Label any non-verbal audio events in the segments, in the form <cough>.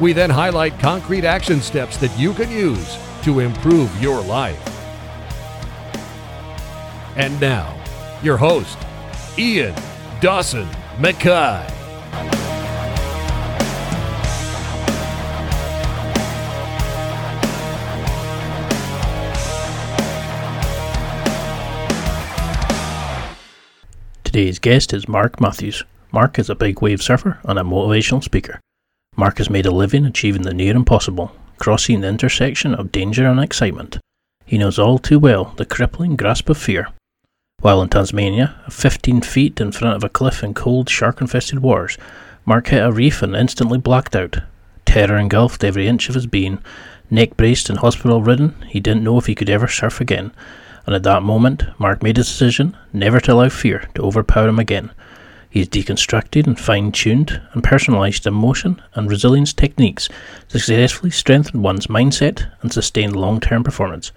We then highlight concrete action steps that you can use to improve your life. And now, your host, Ian Dawson McKay. Today's guest is Mark Matthews. Mark is a big wave surfer and a motivational speaker. Mark has made a living achieving the near impossible, crossing the intersection of danger and excitement. He knows all too well the crippling grasp of fear. While in Tasmania, 15 feet in front of a cliff in cold, shark infested waters, Mark hit a reef and instantly blacked out. Terror engulfed every inch of his being. Neck braced and hospital ridden, he didn't know if he could ever surf again. And at that moment, Mark made a decision never to allow fear to overpower him again. He has deconstructed and fine tuned and personalized emotion and resilience techniques to successfully strengthen one's mindset and sustain long term performance.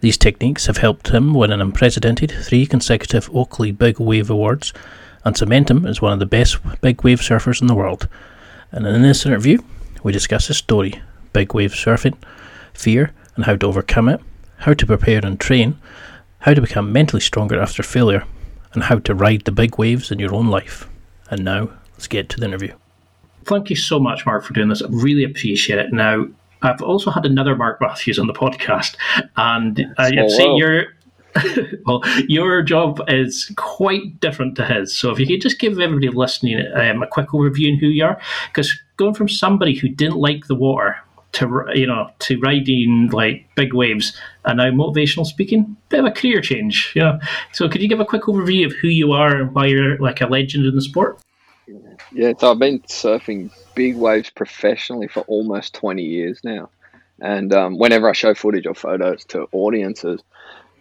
These techniques have helped him win an unprecedented three consecutive Oakley Big Wave Awards and cement him as one of the best big wave surfers in the world. And in this interview, we discuss his story, big wave surfing, fear and how to overcome it, how to prepare and train, how to become mentally stronger after failure, and how to ride the big waves in your own life. And now, let's get to the interview. Thank you so much, Mark, for doing this. I really appreciate it. Now, I've also had another Mark Matthews on the podcast, and I'd uh, say your <laughs> well, your job is quite different to his. So if you could just give everybody listening um, a quick overview on who you are, because going from somebody who didn't like the water to you know to riding like big waves. And now motivational speaking bit of a career change you know. So could you give a quick overview of who you are and why you're like a legend in the sport? Yeah so i've been surfing big waves professionally for almost 20 years now. And um, whenever I show footage or photos to audiences,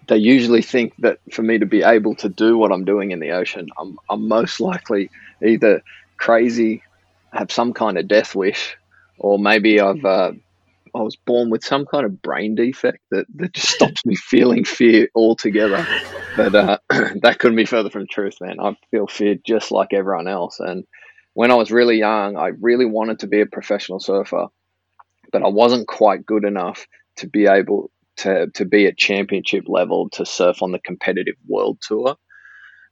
they usually think that for me to be able to do what I'm doing in the ocean, I'm, I'm most likely either crazy, have some kind of death wish, or maybe I've uh, I was born with some kind of brain defect that, that just stops me feeling fear altogether. But uh, <clears throat> that couldn't be further from the truth, man. I feel fear just like everyone else, and when I was really young, I really wanted to be a professional surfer, but I wasn't quite good enough to be able to, to be at championship level to surf on the competitive world tour.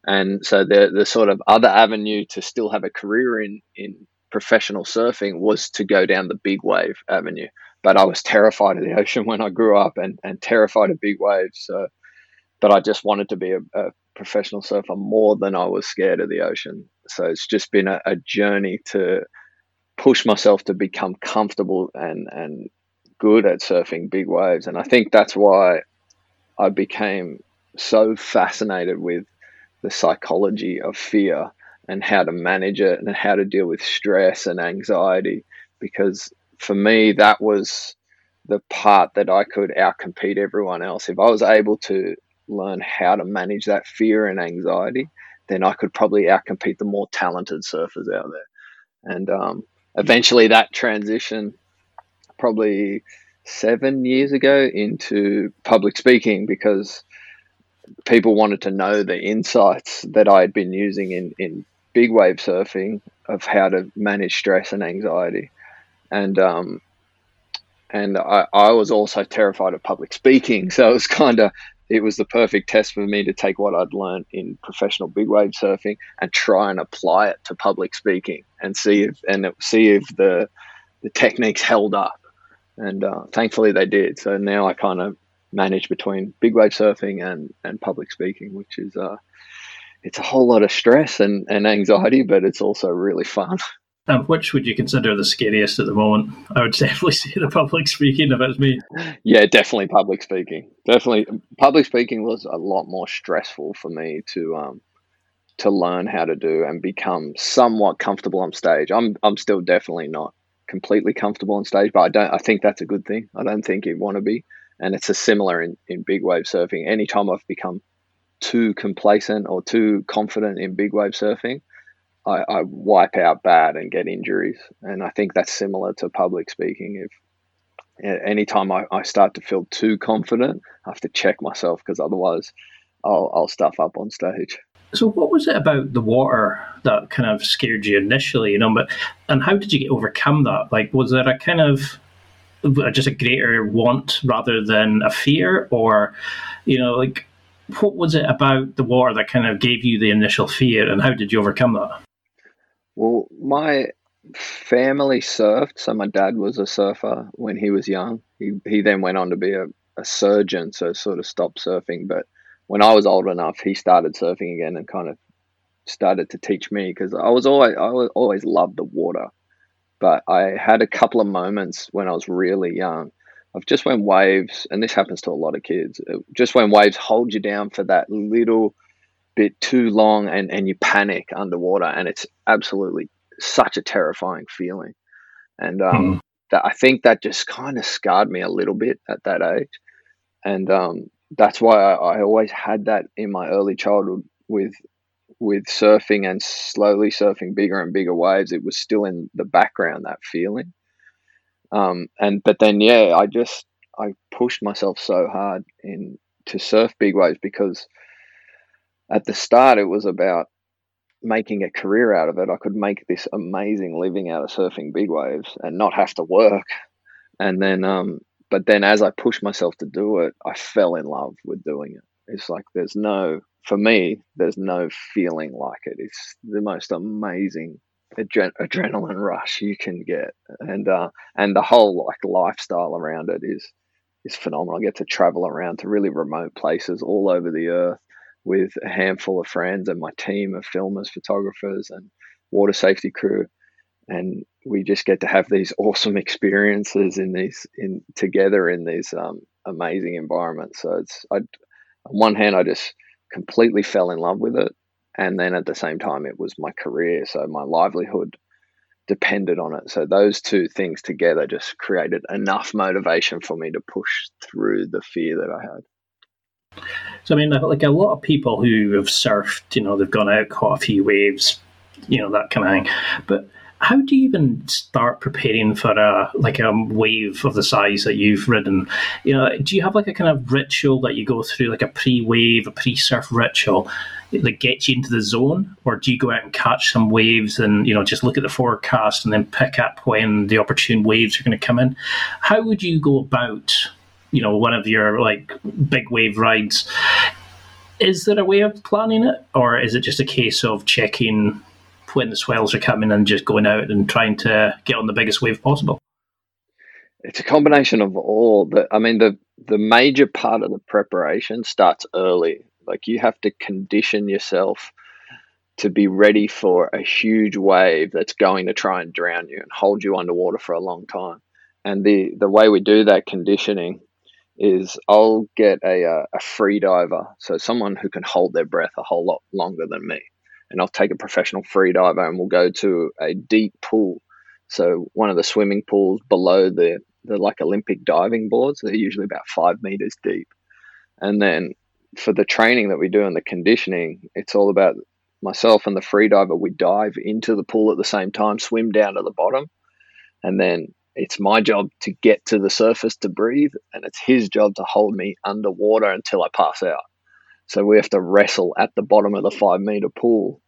And so the, the sort of other avenue to still have a career in, in professional surfing was to go down the big wave avenue. But I was terrified of the <laughs> ocean when I grew up and, and terrified of big waves. So, but I just wanted to be a, a professional surfer more than I was scared of the ocean. So it's just been a, a journey to push myself to become comfortable and and good at surfing big waves. And I think that's why I became so fascinated with the psychology of fear and how to manage it and how to deal with stress and anxiety because for me that was the part that I could outcompete everyone else. If I was able to learn how to manage that fear and anxiety, then I could probably outcompete the more talented surfers out there. And um, eventually, that transition, probably seven years ago, into public speaking because people wanted to know the insights that I had been using in, in big wave surfing of how to manage stress and anxiety. And um, and I, I was also terrified of public speaking, <laughs> so it was kind of it was the perfect test for me to take what I'd learned in professional big wave surfing and try and apply it to public speaking and see if and see if the the techniques held up. And uh, thankfully they did. So now I kind of manage between big wave surfing and and public speaking, which is uh, it's a whole lot of stress and, and anxiety, but it's also really fun. <laughs> Um, which would you consider the scariest at the moment? I would <laughs> definitely say the public speaking if it's me. Yeah, definitely public speaking. Definitely, public speaking was a lot more stressful for me to um, to learn how to do and become somewhat comfortable on stage. I'm I'm still definitely not completely comfortable on stage, but I don't. I think that's a good thing. I don't think you want to be, and it's a similar in in big wave surfing. Anytime I've become too complacent or too confident in big wave surfing, I, I wipe out bad and get injuries. And I think that's similar to public speaking. If anytime I, I start to feel too confident, I have to check myself because otherwise I'll, I'll stuff up on stage. So, what was it about the water that kind of scared you initially? You know, but and how did you overcome that? Like, was there a kind of just a greater want rather than a fear, or you know, like what was it about the water that kind of gave you the initial fear, and how did you overcome that? Well, my family surfed, so my dad was a surfer when he was young. He he then went on to be a, a surgeon, so sort of stopped surfing, but when I was old enough, he started surfing again and kind of started to teach me because I was always I was always loved the water, but I had a couple of moments when I was really young of just when waves, and this happens to a lot of kids, uh, just when waves hold you down for that little bit too long and, and you panic underwater, and it's absolutely such a terrifying feeling. And um, mm. that, I think that just kind of scarred me a little bit at that age. And um, that's why I, I always had that in my early childhood with with surfing and slowly surfing bigger and bigger waves. It was still in the background that feeling. Um, and but then yeah, I just I pushed myself so hard in to surf big waves because at the start it was about making a career out of it. I could make this amazing living out of surfing big waves and not have to work. And then um, but then as I pushed myself to do it, I fell in love with doing it. It's like there's no, for me, there's no feeling like it. It's the most amazing adre- adrenaline rush you can get, and uh, and the whole like lifestyle around it is is phenomenal. I get to travel around to really remote places all over the earth with a handful of friends and my team of filmers, photographers, and water safety crew and we just get to have these awesome experiences in these in together in these um, amazing environments. So it's I, on one hand I just completely fell in love with it, and then at the same time it was my career, so my livelihood depended on it. So those two things together just created enough motivation for me to push through the fear that I had. So I mean, like a lot of people who have surfed, you know, they've gone out, caught a few waves, you know, that kind of thing, but how do you even start preparing for a like a wave of the size that you've ridden? You know, do you have like a kind of ritual that you go through, like a pre-wave, a pre-surf ritual that gets you into the zone, or do you go out and catch some waves and you know just look at the forecast and then pick up when the opportune waves are going to come in? How would you go about, you know, one of your like big wave rides? Is there a way of planning it, or is it just a case of checking when the swells are coming and just going out and trying to get on the biggest wave possible? It's a combination of all. The, I mean, the the major part of the preparation starts early. Like you have to condition yourself to be ready for a huge wave that's going to try and drown you and hold you underwater for a long time. And the the way we do that conditioning is I'll get a uh, a free diver, so someone who can hold their breath a whole lot longer than me and I'll take a professional freediver and we'll go to a deep pool. So one of the swimming pools below the the like Olympic diving boards, they're usually about five meters deep. And then for the training that we do and the conditioning, it's all about myself and the freediver. We dive into the pool at the same time, swim down to the bottom, and then it's my job to get to the surface to breathe, and it's his job to hold me underwater until I pass out. So we have to wrestle at the bottom of the five meter pool.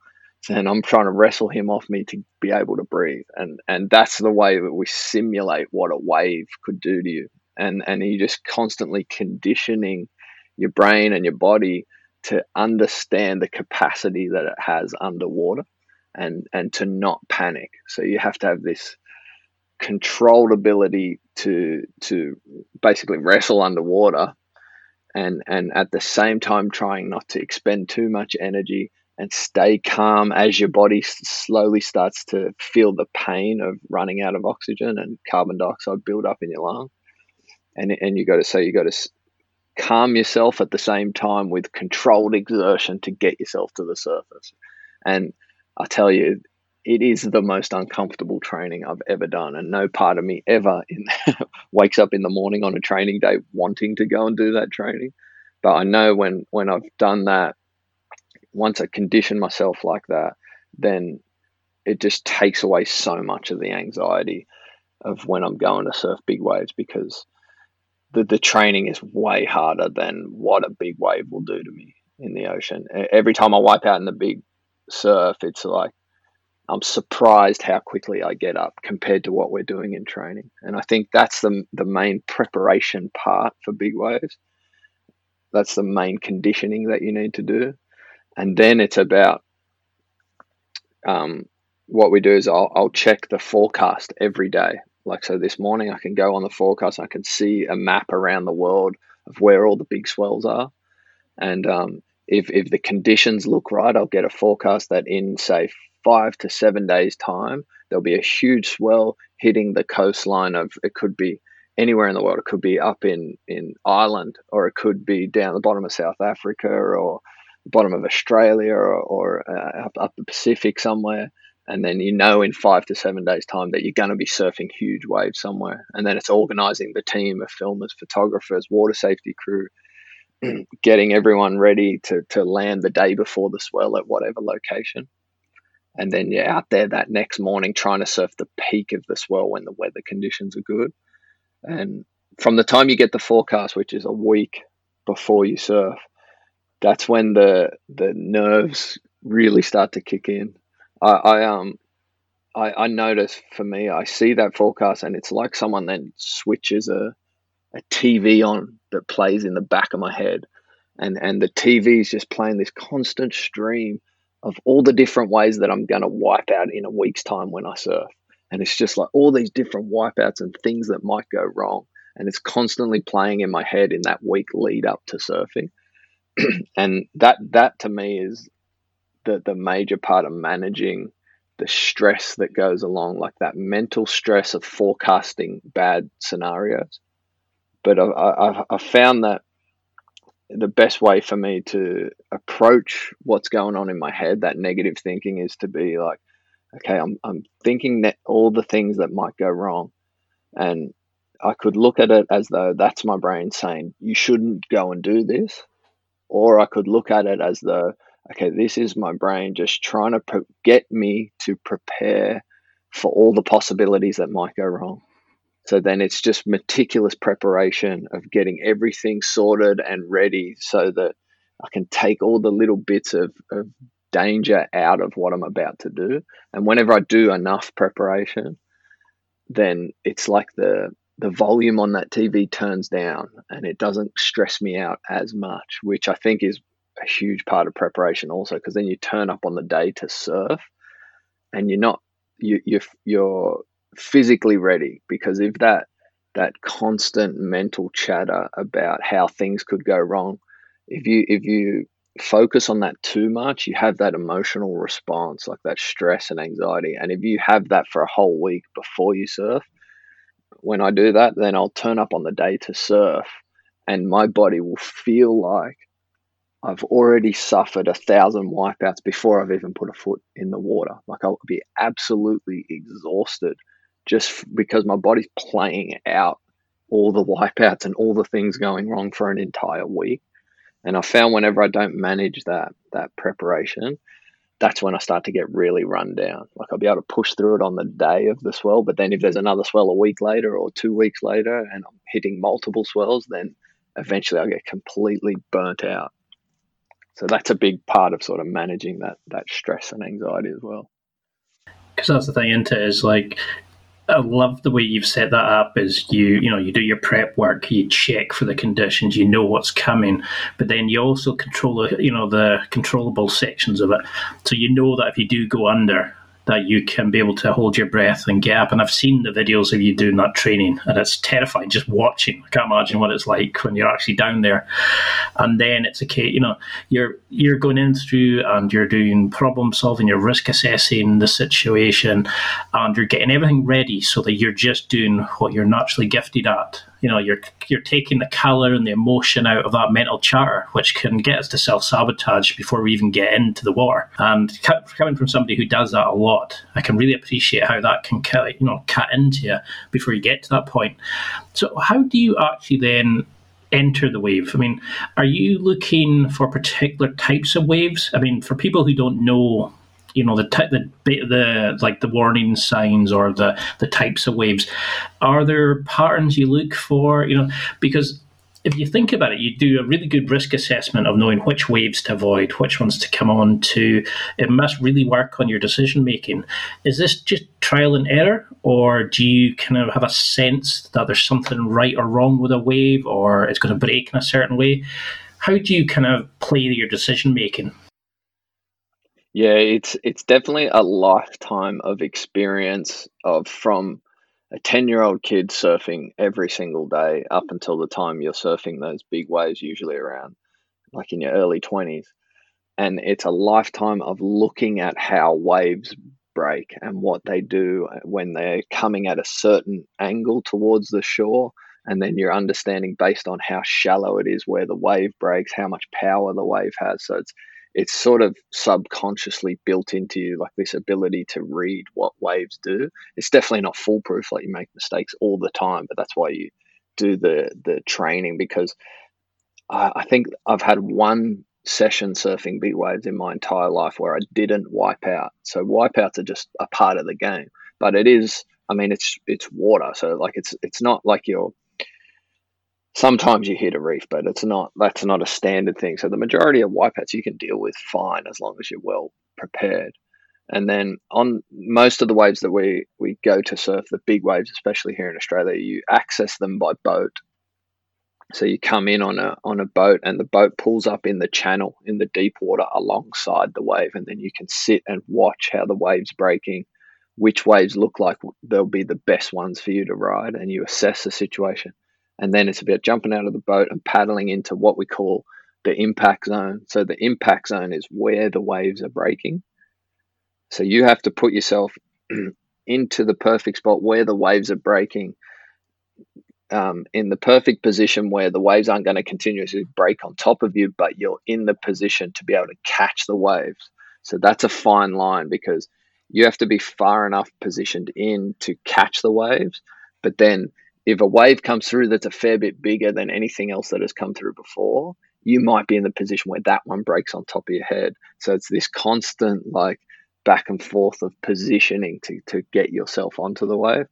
And I'm trying to wrestle him off me to be able to breathe. And and that's the way that we simulate what a wave could do to you. And and you just constantly conditioning your brain and your body to understand the capacity that it has underwater and and to not panic. So you have to have this controlled ability to to basically wrestle underwater and and at the same time trying not to expend too much energy and stay calm as your body slowly starts to feel the pain of running out of oxygen and carbon dioxide build up in your lung. And and you got to say you got to calm yourself at the same time with controlled exertion to get yourself to the surface. And I tell you it is the most uncomfortable training I've ever done, and no part of me ever in, <laughs> wakes up in the morning on a training day wanting to go and do that training. But I know when when I've done that, once I condition myself like that, then it just takes away so much of the anxiety of when I'm going to surf big waves because the the training is way harder than what a big wave will do to me in the ocean. Every time I wipe out in the big surf, it's like I'm surprised how quickly I get up compared to what we're doing in training. And I think that's the the main preparation part for big waves. That's the main conditioning that you need to do, and then it's about um, what we do is I'll, I'll check the forecast every day. Like so, this morning I can go on the forecast. I can see a map around the world of where all the big swells are, and um, if if the conditions look right, I'll get a forecast that in say five to seven days time there'll be a huge swell hitting the coastline of it could be anywhere in the world. It could be up in in Ireland, or it could be down the bottom of South Africa, or the bottom of Australia, or, or uh, up, up the Pacific somewhere. And then you know in five to seven days time that you're going to be surfing huge waves somewhere. And then it's organizing the team of filmers photographers water safety crew <clears throat> getting everyone ready to, to land the day before the swell at whatever location and then you're out there that next morning trying to surf the peak of the swell when the weather conditions are good and from the time you get the forecast which is a week before you surf that's when the the nerves really start to kick in I, I um I, I notice for me, I see that forecast and it's like someone then switches a a TV on that plays in the back of my head. And and the TV is just playing this constant stream of all the different ways that I'm gonna wipe out in a week's time when I surf. And it's just like all these different wipeouts and things that might go wrong. And it's constantly playing in my head in that week lead up to surfing. <clears throat> and that that to me is the the major part of managing the stress that goes along, like that mental stress of forecasting bad scenarios. But I, I, I found that the best way for me to approach what's going on in my head, that negative thinking, is to be like, okay, I'm, I'm thinking that all the things that might go wrong. And I could look at it as though that's my brain saying, you shouldn't go and do this. Or I could look at it as though, okay, this is my brain just trying to get me to prepare for all the possibilities that might go wrong. So then it's just meticulous preparation of getting everything sorted and ready so that I can take all the little bits of, of danger out of what I'm about to do. And whenever I do enough preparation, then it's like the the volume on that TV turns down and it doesn't stress me out as much, which I think is a huge part of preparation also because then you turn up on the day to surf and you're not you you're, you're physically ready because if that that constant mental chatter about how things could go wrong if you if you focus on that too much you have that emotional response like that stress and anxiety and if you have that for a whole week before you surf when i do that then i'll turn up on the day to surf and my body will feel like I've already suffered a thousand wipeouts before I've even put a foot in the water. Like I'll be absolutely exhausted just because my body's playing out all the wipeouts and all the things going wrong for an entire week. And I found whenever I don't manage that that preparation, that's when I start to get really run down. Like I'll be able to push through it on the day of the swell, but then if there's another swell a week later or two weeks later and I'm hitting multiple swells, then eventually I'll get completely burnt out. So that's a big part of sort of managing that that stress and anxiety as well. Because that's the thing, into is like I love the way you've set that up. Is you you know you do your prep work, you check for the conditions, you know what's coming, but then you also control the you know the controllable sections of it. So you know that if you do go under, that you can be able to hold your breath and gap. And I've seen the videos of you doing that training, and it's terrifying just watching. I can't imagine what it's like when you're actually down there. And then it's a case, you know, you're you're going in through and you're doing problem solving, you're risk assessing the situation, and you're getting everything ready so that you're just doing what you're naturally gifted at You know, you're you're taking the color and the emotion out of that mental chatter, which can get us to self sabotage before we even get into the water. And coming from somebody who does that a lot, I can really appreciate how that can cut, you know cut into you before you get to that point. So, how do you actually then enter the wave? I mean, are you looking for particular types of waves? I mean, for people who don't know you know the the the like the warning signs or the the types of waves are there patterns you look for you know because if you think about it, you do a really good risk assessment of knowing which waves to avoid, which ones to come on to. It must really work on your decision making. Is this just trial and error, or do you kind of have a sense that there's something right or wrong with a wave, or it's going to break in a certain way? How do you kind of play your decision making? Yeah, it's it's definitely a lifetime of experience of from a 10 year old kid surfing every single day up until the time you're surfing those big waves, usually around like in your early 20s. And it's a lifetime of looking at how waves break and what they do when they're coming at a certain angle towards the shore. And then you're understanding based on how shallow it is, where the wave breaks, how much power the wave has. So it's it's sort of subconsciously built into you, like this ability to read what waves do. It's definitely not foolproof, like you make mistakes all the time, but that's why you do the the training because I, I think I've had one session surfing big waves in my entire life where I didn't wipe out. So wipeouts are just a part of the game, but it is. I mean, it's it's water, so like it's it's not like you're sometimes you hit a reef, but it's not that's not a standard thing. So the majority of wipeouts you can deal with fine as long as you're well prepared. And then on most of the waves that we we go to surf, the big waves, especially here in Australia, you access them by boat. So you come in on a on a boat, and the boat pulls up in the channel in the deep water alongside the wave, and then you can sit and watch how the waves breaking, which waves look like they'll be the best ones for you to ride, and you assess the situation and then it's about jumping out of the boat and paddling into what we call the impact zone. So the impact zone is where the waves are breaking. So you have to put yourself <clears throat> into the perfect spot where the waves are breaking, um, in the perfect position where the waves aren't going to continuously break on top of you, but you're in the position to be able to catch the waves. So that's a fine line because you have to be far enough positioned in to catch the waves, but then if a wave comes through that's a fair bit bigger than anything else that has come through before, you might be in the position where that one breaks on top of your head. So it's this constant like back and forth of positioning to, to get yourself onto the wave.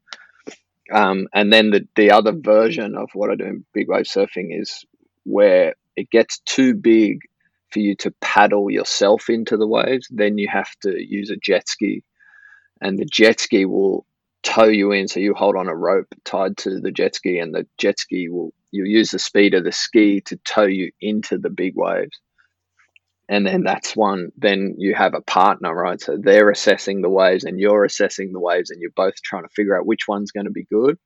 Um, and then the, the other version of what I do in big wave surfing is where it gets too big for you to paddle yourself into the waves, then you have to use a jet ski. And the jet ski will tow you in. So you hold on a rope tied to the jet ski, and the jet ski will you use the speed of the ski to tow you into the big waves. And then that's one. Then you have a partner, right? So they're assessing the waves, and you're assessing the waves, and you're both trying to figure out which one's going to be good.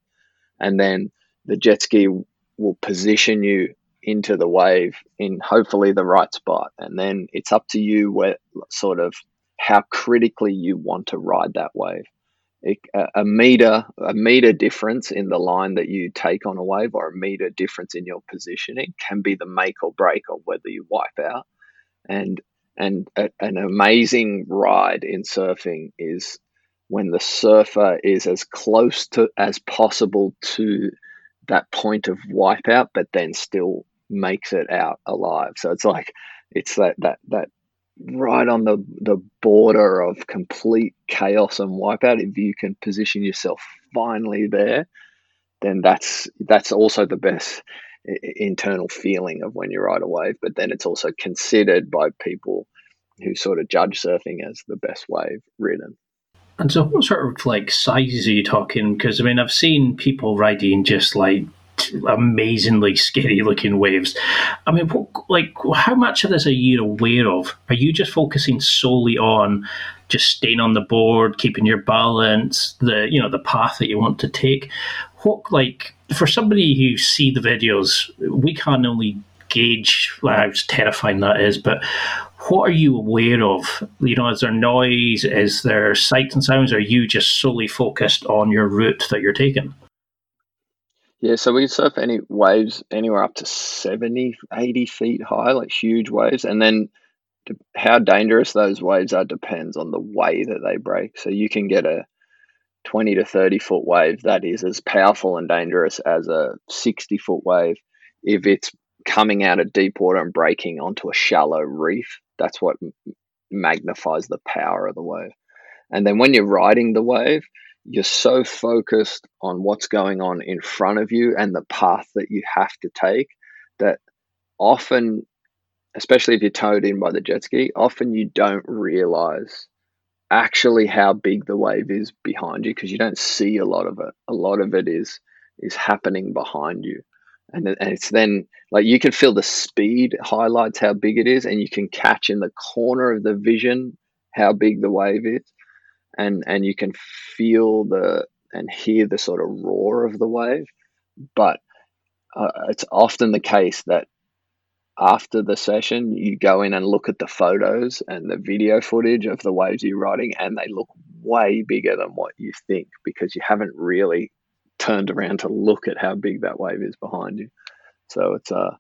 And then the jet ski will position you into the wave in hopefully the right spot. And then it's up to you where sort of how critically you want to ride that wave a meter a meter difference in the line that you take on a wave or a meter difference in your positioning can be the make or break of whether you wipe out. And and a, an amazing ride in surfing is when the surfer is as close to as possible to that point of wipeout but then still makes it out alive. So it's like it's that that that right on the, the border of complete chaos and wipeout, if you can position yourself finally there, then that's that's also the best internal feeling of when you ride a wave. But then it's also considered by people who sort of judge surfing as the best wave ridden. And so, what sort of like sizes are you talking? Because I mean, I've seen people riding just like amazingly scary looking waves. I mean, like, how much of this are you aware of? Are you just focusing solely on just staying on the board, keeping your balance, the you know the path that you want to take? What like for somebody who see the videos, we can only gauge how terrifying that is, but what are you aware of? You know, is there noise? Is there sights and sounds? Are you just solely focused on your route that you're taking? Yeah, so we can surf any waves anywhere up to 70, 80 feet high, like huge waves. And then how dangerous those waves are depends on the way that they break. So you can get a 20 to 30 foot wave that is as powerful and dangerous as a 60 foot wave if it's coming out of deep water and breaking onto a shallow reef. That's what magnifies the power of the wave. And then when you're riding the wave, you're so focused on what's going on in front of you and the path that you have to take that often, especially if you're towed in by the jet ski, often you don't realize actually how big the wave is behind you because you don't see a lot of it. A lot of it is is happening behind you. And, and it's then like you can feel the speed highlights how big it is and you can catch in the corner of the vision how big the wave is and and you can feel the and hear the sort of roar of the wave but uh, it's often the case that after the session you go in and look at the photos and the video footage of the waves you're riding and they look way bigger than what you think because you haven't really turned around to look at how big that wave is behind you. So it's a uh,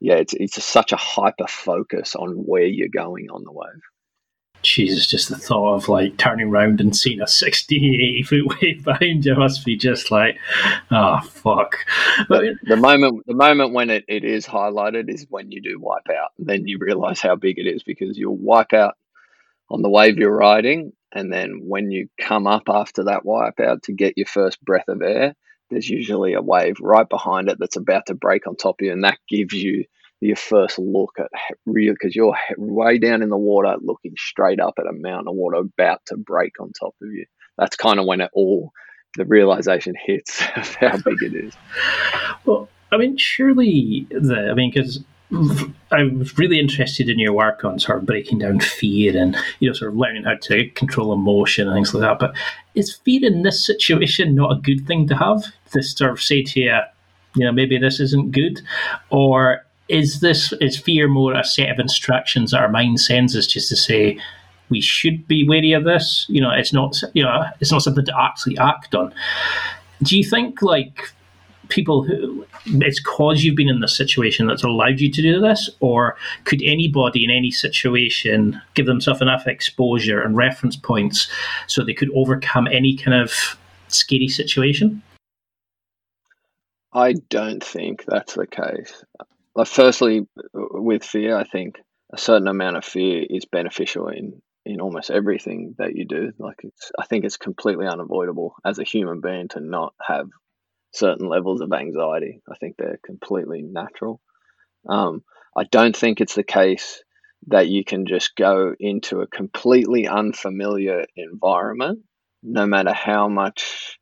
yeah it's it's such a hyper focus on where you're going on the wave Jesus, just the thought of like turning around and seeing a 60, 80 foot <laughs> wave behind you must be just like, oh, fuck. But, the moment the moment when it, it is highlighted is when you do wipe out. Then you realize how big it is because you'll wipe out on the wave you're riding. And then when you come up after that wipe out to get your first breath of air, there's usually a wave right behind it that's about to break on top of you. And that gives you your first look at real because you're way down in the water looking straight up at a mountain of water about to break on top of you that's kind of when it all the realization hits <laughs> of how <laughs> big it is well i mean surely the i mean because I was really interested in your work on sort of breaking down fear and you know sort of learning how to control emotion and things like that. But is fear in this situation not a good thing to have? To sort of say to you, you know, maybe this isn't good, or is this is fear more a set of instructions that our mind sends us just to say we should be wary of this? You know, it's not you know it's not something to actually act on. Do you think like people who it's cause you've been in this situation that's allowed you to do this, or could anybody in any situation give themselves enough exposure and reference points so they could overcome any kind of scary situation? I don't think that's the case like firstly with fear i think a certain amount of fear is beneficial in in almost everything that you do. Like it's i think it's completely unavoidable as a human being to not have certain levels of anxiety. I think they're completely natural. Um, i don't think it's the case that you can just go into a completely unfamiliar environment no matter how much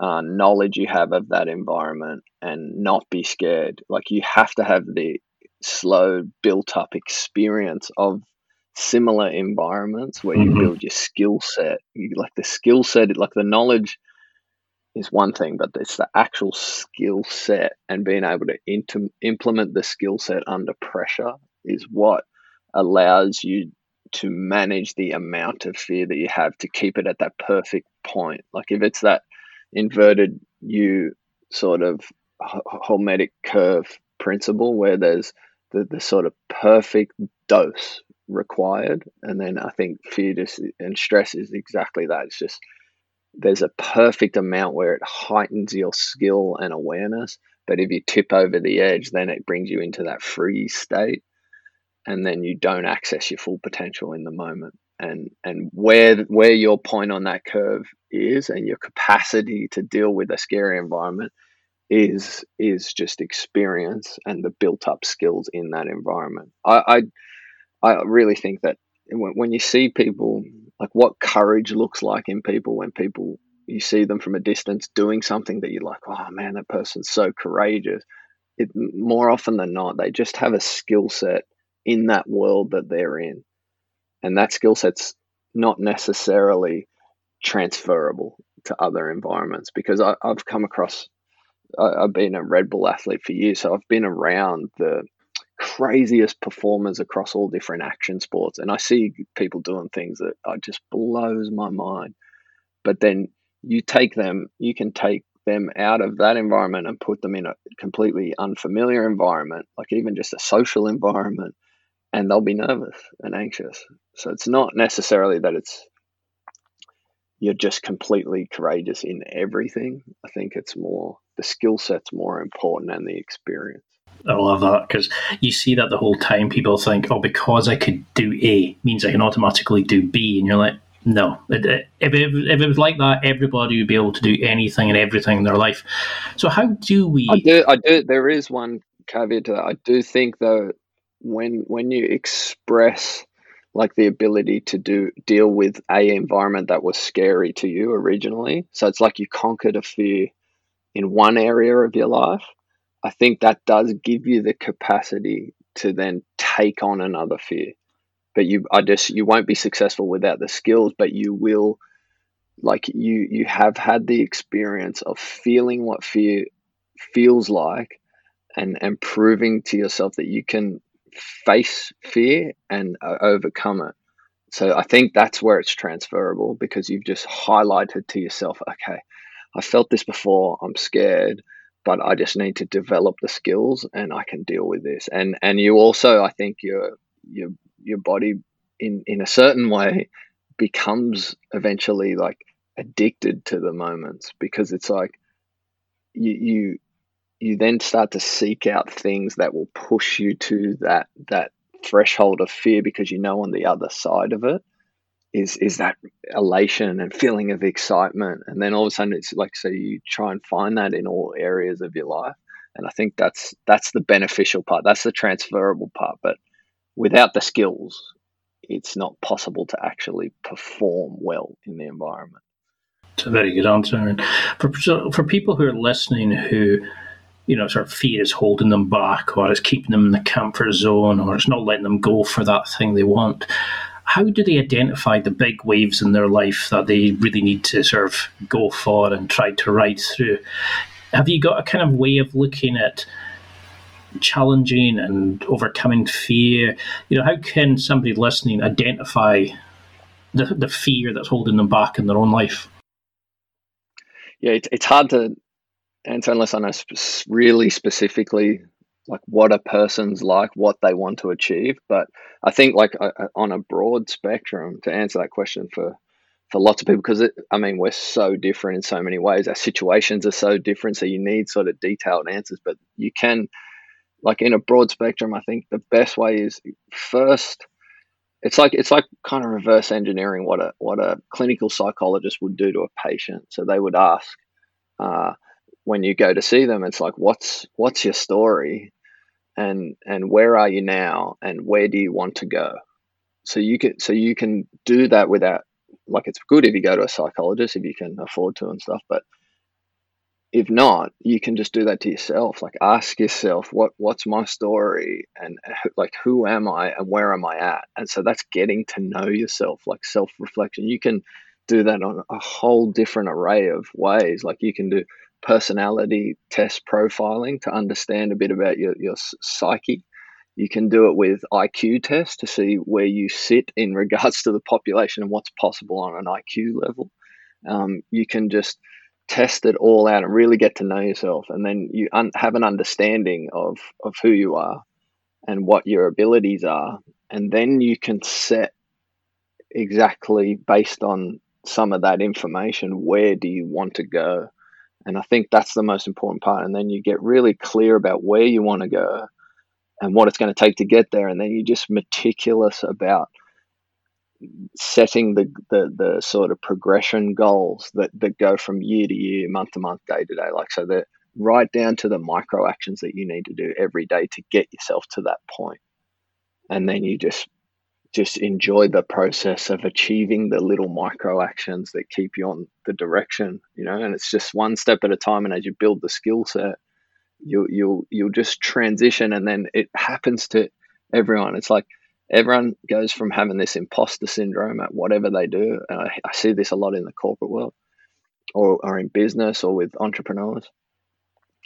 uh, knowledge you have of that environment and not be scared. Like you have to have the slow built up experience of similar environments where mm-hmm. you build your skill set. You, like the skill set, like the knowledge is one thing, but it's the actual skill set and being able to inter- implement the skill set under pressure is what allows you to manage the amount of fear that you have to keep it at that perfect point. Like if it's that inverted U sort of hormetic curve principle where there's the, the sort of perfect dose required. And then I think fear and stress is exactly that. It's just there's a perfect amount where it heightens your skill and awareness. But if you tip over the edge, then it brings you into that free state. And then you don't access your full potential in the moment. And and where where your point on that curve is and your capacity to deal with a scary environment is is just experience and the built up skills in that environment. I I, I really think that when, when you see people like what courage looks like in people when people you see them from a distance doing something that you're like, oh man, that person's so courageous. It more often than not, they just have a skill set in that world that they're in, and that skill set's not necessarily transferable to other environments because I, have come across I, have been a Red Bull athlete for years, so I've been around the craziest performers across all different action sports, and I see people doing things that just blows my mind. But then you take them, you can take them out of that environment and put them in a completely unfamiliar environment, like even just a social environment, and they'll be nervous and anxious. So it's not necessarily that it's you're just completely courageous in everything. I think it's more the skill set's more important than the experience. I love that because you see that the whole time. People think, "Oh, because I could do A means I can automatically do B," and you're like, "No. If it, if it was like that, everybody would be able to do anything and everything in their life." So, how do we? I do. I do. There is one caveat to that. I do think though, when when you express like the ability to do deal with a environment that was scary to you originally. So it's like you conquered a fear in one area of your life. I think that does give you the capacity to then take on another fear. But you I just you won't be successful without the skills, but you will like you you have had the experience of feeling what fear feels like and and proving to yourself that you can face fear and uh, overcome it. So I think that's where it's transferable because you've just highlighted to yourself, okay, I felt this before, I'm scared, but I just need to develop the skills and I can deal with this. And and you also I think your your your body in in a certain way becomes eventually like addicted to the moments because it's like you you you then start to seek out things that will push you to that that threshold of fear because you know on the other side of it is is that elation and feeling of excitement. And then all of a sudden it's like so you try and find that in all areas of your life. And i think that's that's the beneficial part. That's the transferable part. But without the skills it's not possible to actually perform well in the environment. It's a very good answer and for for people who are listening who you know, sort of fear is holding them back or it's keeping them in the comfort zone or it's not letting them go for that thing they want. How do they identify the big waves in their life that they really need to sort of go for and try to ride through? Have you got a kind of way of looking at challenging and overcoming fear? You know, how can somebody listening identify the, the fear that's holding them back in their own life? Yeah, it, it's hard to and so unless I know really specifically like what a person's like, what they want to achieve, but I think like uh, on a broad spectrum to answer that question for for lots of people because I mean we're so different in so many ways. Our situations are so different, so you need sort of detailed answers. But you can, like in a broad spectrum, I think the best way is first. It's like it's like kind of reverse engineering what a what a clinical psychologist would do to a patient. So they would ask. Uh, when you go to see them, it's like, what's what's your story, and and where are you now, and where do you want to go? So you can so you can do that without like it's good if you go to a psychologist if you can afford to and stuff, but if not, you can just do that to yourself. Like ask yourself, what what's my story, and like who am I, and where am I at? And so that's getting to know yourself, like self reflection. You can do that on a whole different array of ways. Like you can do personality test profiling to understand a bit about your, your psyche. You can do it with IQ tests to see where you sit in <laughs> regards to the population and what's possible on an IQ level. Um, you can just test it all out and really get to know yourself, and then you un- have an understanding of of who you are and what your abilities are, and then you can set exactly based on some of that information where do you want to go and I think that's the most important part. And then you get really clear about where you want to go and what it's going to take to get there. And then you're just meticulous about setting the, the, the sort of progression goals that, that go from year to year, month to month, day to day. Like, so that right down to the micro actions that you need to do every day to get yourself to that point. And then you just just enjoy the process of achieving the little micro actions that keep you on the direction, you know, and it's just one step at a time. And as you build the skill set, you'll, you'll, you'll just transition and then it happens to everyone. It's like everyone goes from having this imposter syndrome at whatever they do. And I, I see this a lot in the corporate world or, or in business or with entrepreneurs.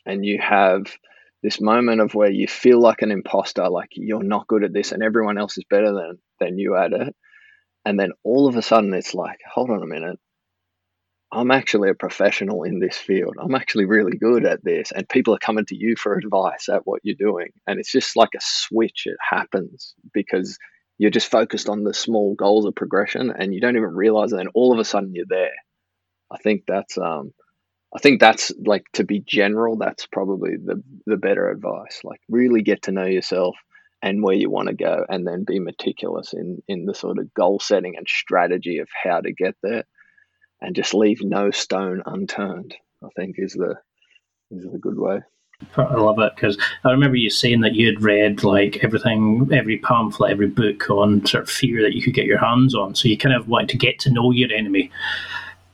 And you have, this moment of where you feel like an imposter, like you're not good at this and everyone else is better than, than you at it. And then all of a sudden it's like, hold on a minute. I'm actually a professional in this field. I'm actually really good at this. And people are coming to you for advice at what you're doing. And it's just like a switch. It happens because you're just focused on the small goals of progression and you don't even realize it. And all of a sudden you're there. I think that's, um, I think that's like to be general, that's probably the, the better advice. Like really get to know yourself and where you want to go and then be meticulous in, in the sort of goal setting and strategy of how to get there and just leave no stone unturned. I think is the is a good way. I love it because I remember you saying that you had read like everything, every pamphlet, every book on sort of fear that you could get your hands on. So you kind of wanted to get to know your enemy.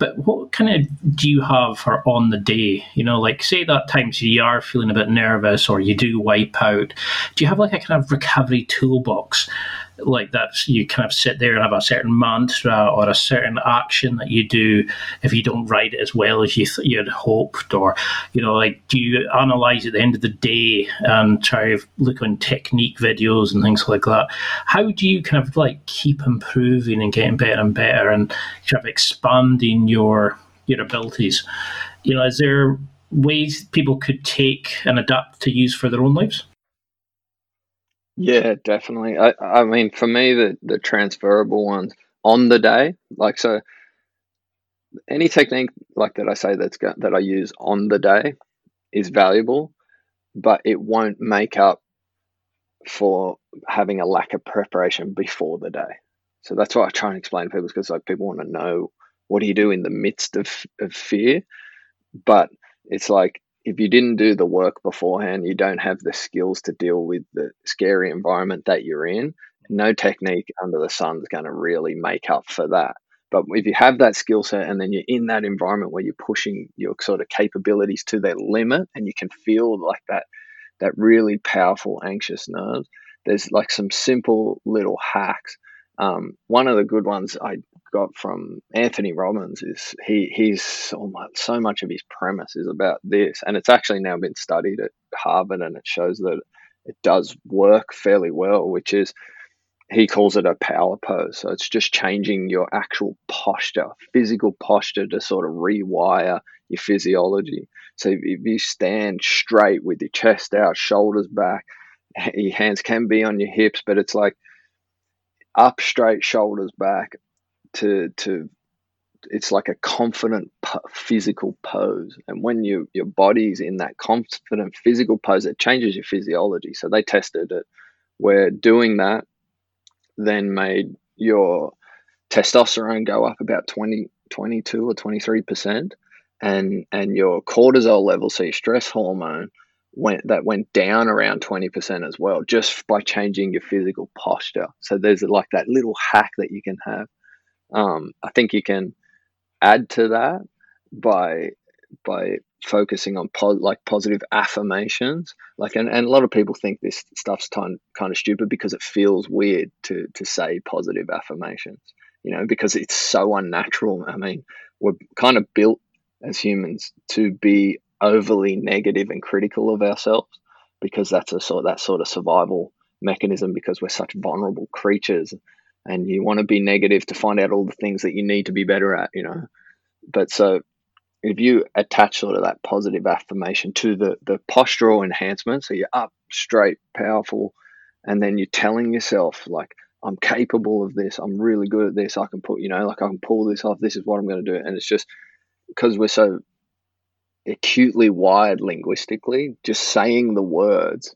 But what kind of do you have for on the day? You know, like say that times you are feeling a bit nervous or you do wipe out. Do you have like a kind of recovery toolbox like that you kind of sit there and have a certain mantra or a certain action that you do if you don't write it as well as you th- you'd hoped or you know like do you analyze at the end of the day and try to look on technique videos and things like that? How do you kind of like keep improving and getting better and better and kind of expanding your your abilities? You know is there ways people could take and adapt to use for their own lives yeah, definitely. I, I mean, for me, the, the transferable ones on the day, like so, any technique like that I say that's got, that I use on the day is valuable, but it won't make up for having a lack of preparation before the day. So that's why I try and explain to people because like people want to know what do you do in the midst of, of fear, but it's like if you didn't do the work beforehand, you don't have the skills to deal with the scary environment that you're in. No technique under the sun is going to really make up for that. But if you have that skill set and then you're in that environment where you're pushing your sort of capabilities to their limit and you can feel like that that really powerful anxious nerves, there's like some simple little hacks. Um, one of the good ones I got from Anthony Robbins is he he's so much so much of his premise is about this, and it's actually now been studied at Harvard, and it shows that it does work fairly well, which is he calls it a power pose. So it's just changing your actual posture, physical posture to sort of rewire your physiology. So if you stand straight with your chest out, shoulders back, your hands can be on your hips, but it's like up straight, shoulders back, to to it's like a confident physical pose. And when you your body's in that confident physical pose it changes your physiology. So they tested it. Where doing that then made your testosterone go up about 20 22 or 23 percent. And and your cortisol level so your stress hormone went that went down around 20% as well just by changing your physical posture. So there's like that little hack that you can have um, I think you can add to that by by focusing on po- like positive affirmations. Like and, and a lot of people think this stuff's kind kind of stupid because it feels weird to to say positive affirmations you know because it's so unnatural. I mean we're kind of built as humans to be overly negative and critical of ourselves because that's a sort that sort of survival mechanism because we're such vulnerable creatures and you want to be negative to find out all the things that you need to be better at, you know. But so if you attach sort of that positive affirmation to the the postural enhancement, so you're up, straight, powerful, and then you're telling yourself like I'm capable of this, I'm really good at this, I can put, you know, like I can pull this off, this is what I'm going to do. And it's just because we're so acutely wired linguistically, just saying the words,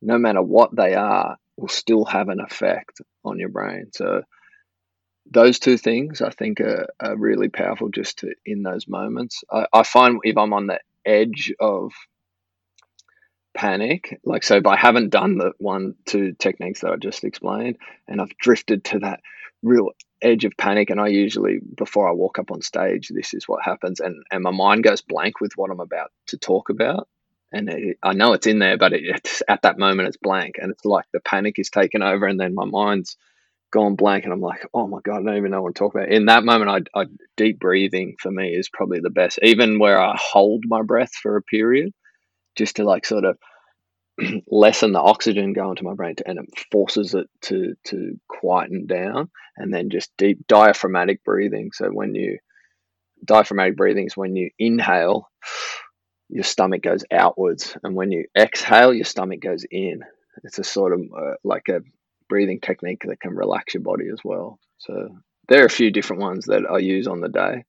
no matter what they are, will still have an effect on your brain. So those two things I think are, are really powerful just to, in those moments. I, I find if I'm on the edge of panic, like so if I haven't done the one two techniques that I just explained and I've drifted to that real edge of panic and I usually before I walk up on stage this is what happens and, and my mind goes blank with what I'm about to talk about and it, I know it's in there, but it, at that moment it's blank, and it's like the panic is taken over, and then my mind's gone blank, and I'm like, oh my god, I don't even know what to talk about. In that moment, I, I deep breathing for me is probably the best, even where I hold my breath for a period, just to like sort of <clears throat> lessen the oxygen going to my brain, to, and it forces it to to quieten down, and then just deep diaphragmatic breathing. So when you diaphragmatic breathing is when you inhale, your stomach goes outwards, and when you exhale, your stomach goes in. It's a sort of uh, like a breathing technique that can relax your body as well. So there are a few different ones that I use on the day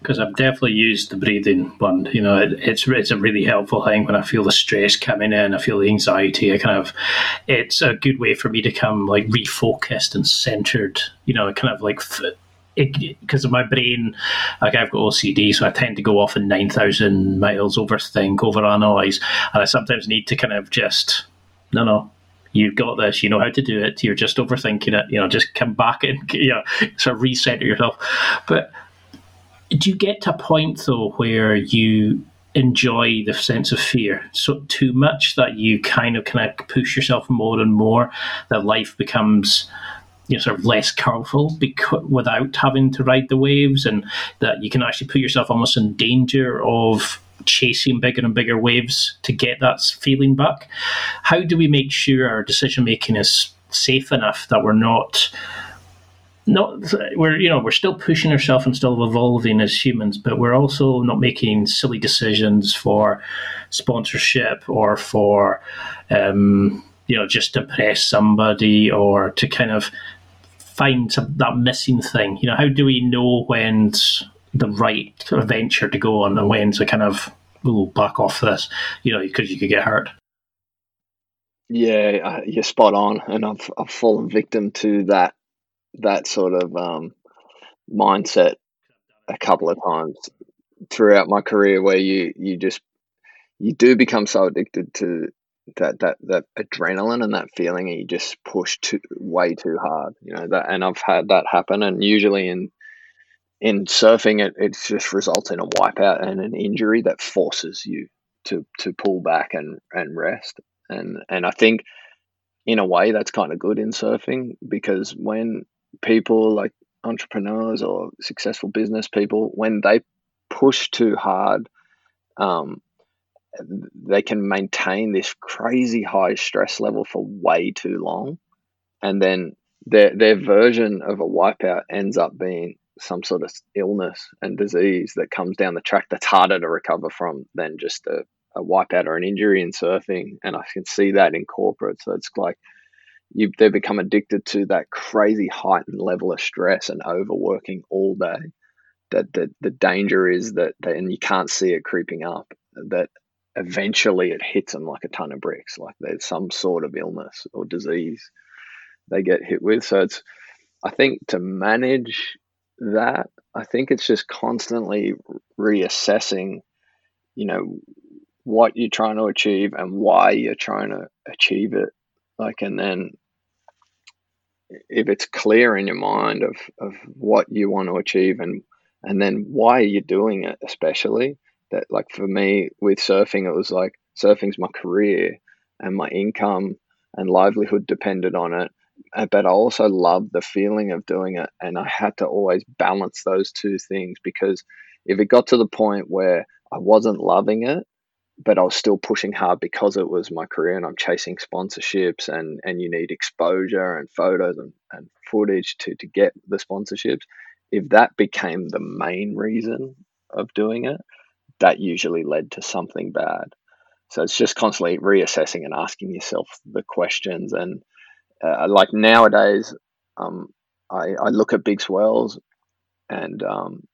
because I've definitely used the breathing one. You know, it, it's it's a really helpful thing when I feel the stress coming in, I feel the anxiety. I kind of, it's a good way for me to come like refocused and centered. You know, kind of like because of my brain, like I've got OCD, so I tend to go off in nine thousand miles, overthink, overanalyze, and I sometimes need to kind of just no, no, you've got this, you know how to do it. You're just overthinking it. You know, just come back and <laughs> you know, sort of reset yourself. But do you get to a point though where you enjoy the sense of fear so too much that you kind of kind of push yourself more and more that life becomes you know, sort of less colorful because, without having to ride the waves and that you can actually put yourself almost in danger of chasing bigger and bigger waves to get that feeling back. How do we make sure our decision making is safe enough that we're not not we're you know we're still pushing ourselves and still evolving as humans, but we're also not making silly decisions for sponsorship or for um, you know just to impress somebody or to kind of find some, that missing thing. You know, how do we know when's the right sort of venture to go on and when to kind of oh, back off this? You know, because you could get hurt. Yeah, you're spot on, and I've I've fallen victim to that that sort of um, mindset a couple of times throughout my career where you you just you do become so addicted to that that that adrenaline and that feeling and you just push too way too hard you know that and I've had that happen and usually in in surfing it it just results in a wipeout and an injury that forces you to to pull back and and rest. And and I think in a way that's kind of good in surfing because when people like entrepreneurs or successful business people when they push too hard um, they can maintain this crazy high stress level for way too long and then their their version of a wipeout ends up being some sort of illness and disease that comes down the track that's harder to recover from than just a, a wipeout or an injury in surfing and i can see that in corporate so it's like you they become addicted to that crazy heightened level of stress and overworking all day. That the the danger is that they, and you can't see it creeping up. That eventually it hits them like a ton of bricks. Like there's some sort of illness or disease they get hit with. So it's I think to manage that, I think it's just constantly reassessing, you know, what you're trying to achieve and why you're trying to achieve it. Like, and then if it's clear in your mind of, of what you want to achieve and and then why are you doing it especially that like for me with surfing it was like surfing's my career and my income and livelihood depended on it uh, but I also loved the feeling of doing it and I had to always balance those two things because if it got to the point where I wasn't loving it but I was still pushing hard because it was my career and I'm chasing sponsorships and, and you need exposure and photos and, and footage to, to get the sponsorships. If that became the main reason of doing it, that usually led to something bad. So it's just constantly reassessing and asking yourself the questions. And uh, like nowadays, um, I, I look at big swells and um,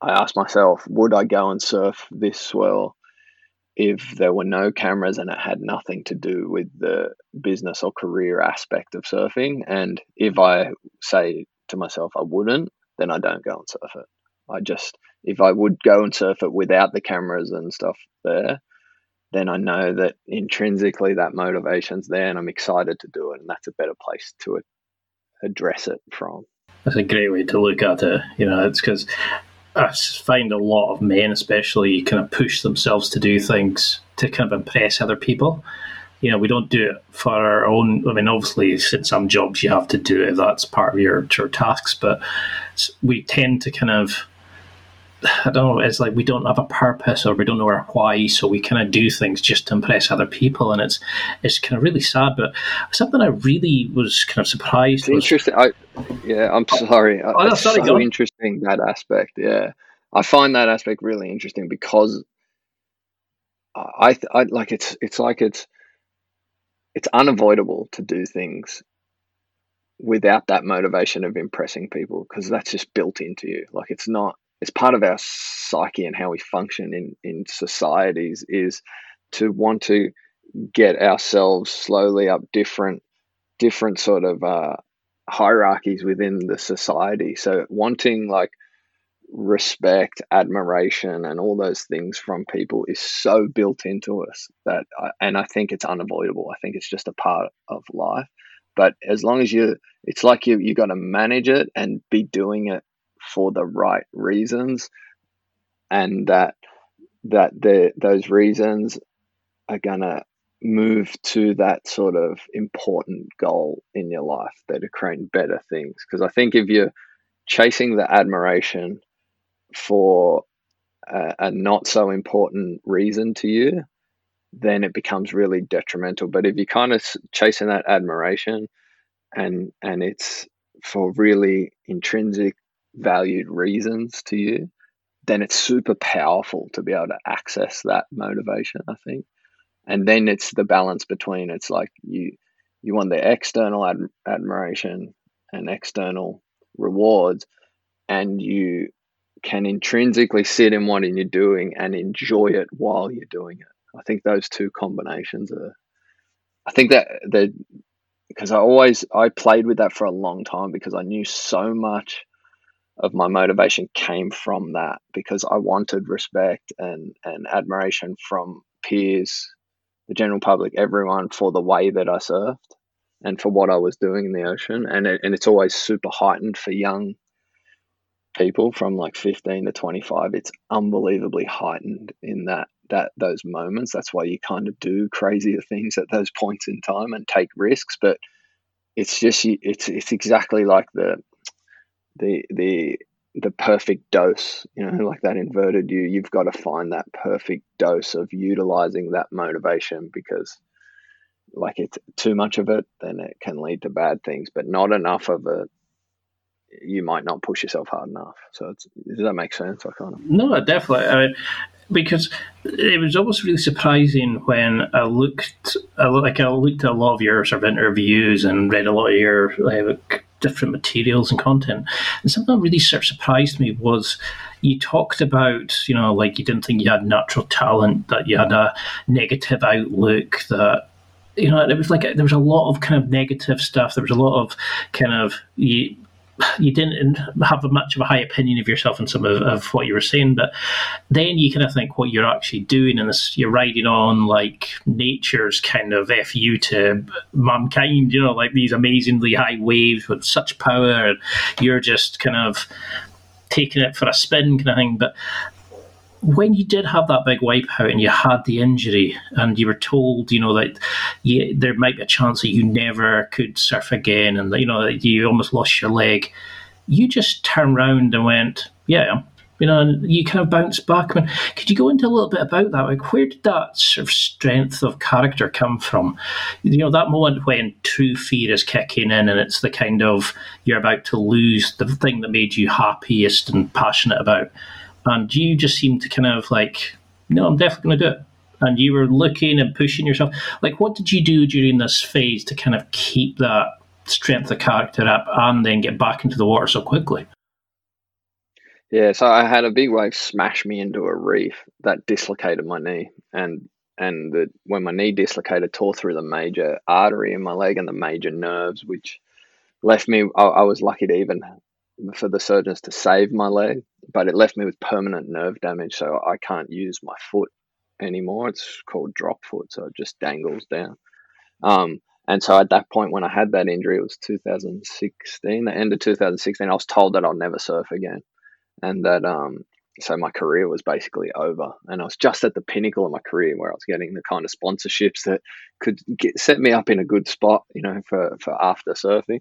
I ask myself, would I go and surf this swell if there were no cameras and it had nothing to do with the business or career aspect of surfing. And if I say to myself I wouldn't, then I don't go and surf it. I just, if I would go and surf it without the cameras and stuff there, then I know that intrinsically that motivation's there and I'm excited to do it. And that's a better place to address it from. That's a great way to look at it. You know, it's because I find a lot of men, especially, kind of push themselves to do things to kind of impress other people. You know, we don't do it for our own. I mean, obviously, in some jobs you have to do it. That's part of your, your tasks. But we tend to kind of I don't know. It's like we don't have a purpose or we don't know our why, so we kind of do things just to impress other people, and it's it's kind of really sad. But something I really was kind of surprised. Interesting. I, yeah, I'm oh, sorry. Oh, it's sorry, so interesting that aspect. Yeah, I find that aspect really interesting because I, I like it's it's like it's it's unavoidable to do things without that motivation of impressing people because that's just built into you. Like it's not it's part of our psyche and how we function in in societies is to want to get ourselves slowly up different different sort of uh, hierarchies within the society. So wanting like respect, admiration, and all those things from people is so built into us that, I, and I think it's unavoidable. I think it's just a part of life. But as long as you, it's like you you got to manage it and be doing it for the right reasons, and that that the those reasons are gonna move to that sort of important goal in your life that are creating better things. Because I think if you're chasing the admiration for a, a, not so important reason to you, then it becomes really detrimental. But if you're kind of chasing that admiration and and it's for really intrinsic valued reasons to you, then it's super powerful to be able to access that motivation, I think. And then it's the balance between it's like you you want the external ad- admiration and external rewards and you can intrinsically sit in what you're doing and enjoy it while you're doing it. I think those two combinations are. I think that that because I always I played with that for a long time because I knew so much of my motivation came from that because I wanted respect and and admiration from peers, the general public, everyone for the way that I surfed and for what I was doing in the ocean. And it, and it's always super heightened for young people from like 15 to 25 it's unbelievably heightened in that that those moments. That's why you kind of do crazier things at those <laughs> points in time and take risks. But it's just it's it's exactly like the the the the perfect dose you know like that inverted you you've got to find that perfect dose of utilizing that motivation because like it's too much of it then it can lead to bad things but not enough of it you might not push yourself hard enough. So does that make sense? I kind of no, definitely. I mean, because it was almost really surprising when I looked, I, like I looked at a lot of your sort of interviews and read a lot of your like, different materials and content. And something that really sort of surprised me was you talked about, you know, like you didn't think you had natural talent, that you had a negative outlook, that you know, it was like there was a lot of kind of negative stuff. There was a lot of kind of you, you didn't have much of a high opinion of yourself and some of, of, what you were saying, but then you kind of think what you're actually doing, and you're riding on like nature's kind of fu to mankind, you know, like these amazingly high waves with such power, and you're just kind of taking it for a spin kind of thing. But when you did have that big wipeout and you had the injury and you were told, you know, that you, there might be a chance that you never could surf again and, you know, that you almost lost your leg, you just turned around and went, yeah, you know, and you kind of bounced back. I mean, could you go into a little bit about that? Like, where did that sort of strength of character come from? You know, that moment when true fear is kicking in and it's the kind of you're about to lose the thing that made you happiest and passionate about and you just seemed to kind of like, no, I'm definitely going to do it. And you were looking and pushing yourself. Like, what did you do during this phase to kind of keep that strength of character up and then get back into the water so quickly? Yeah, so I had a big wave smash me into a reef that dislocated my knee, and and the, when my knee dislocated, tore through the major artery in my leg and the major nerves, which left me. I, I was lucky to even for the surgeons to save my leg, but it left me with permanent nerve damage, so I can't use my foot anymore. It's called drop foot, so it just dangles down. Um, and so at that point, when I had that injury, it was 2016, the end of 2016. I was told that I'll never surf again, and that um, so my career was basically over. And I was just at the pinnacle of my career where I was getting the kind of sponsorships that could get, set me up in a good spot, you know, for for after surfing.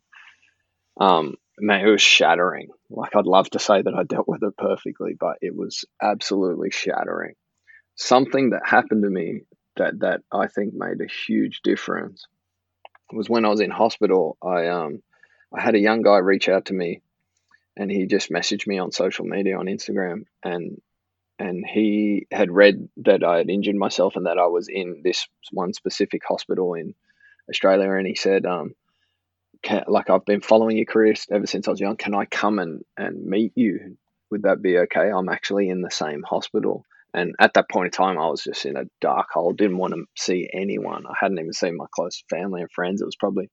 Um, man, it was shattering. Like I'd love to say that I dealt with it perfectly, but it was absolutely shattering. Something that happened to me that that I think made a huge difference was when I was in hospital. I um I had a young guy reach out to me, and he just messaged me on social media on Instagram, and and he had read that I had injured myself and that I was in this one specific hospital in Australia, and he said, um, can, like I've been following your career ever since I was young. Can I come and, and meet you? Would that be okay? I'm actually in the same hospital. And at that point in time, I was just in a dark hole, didn't want to see anyone. I hadn't even seen my close family and friends. It was probably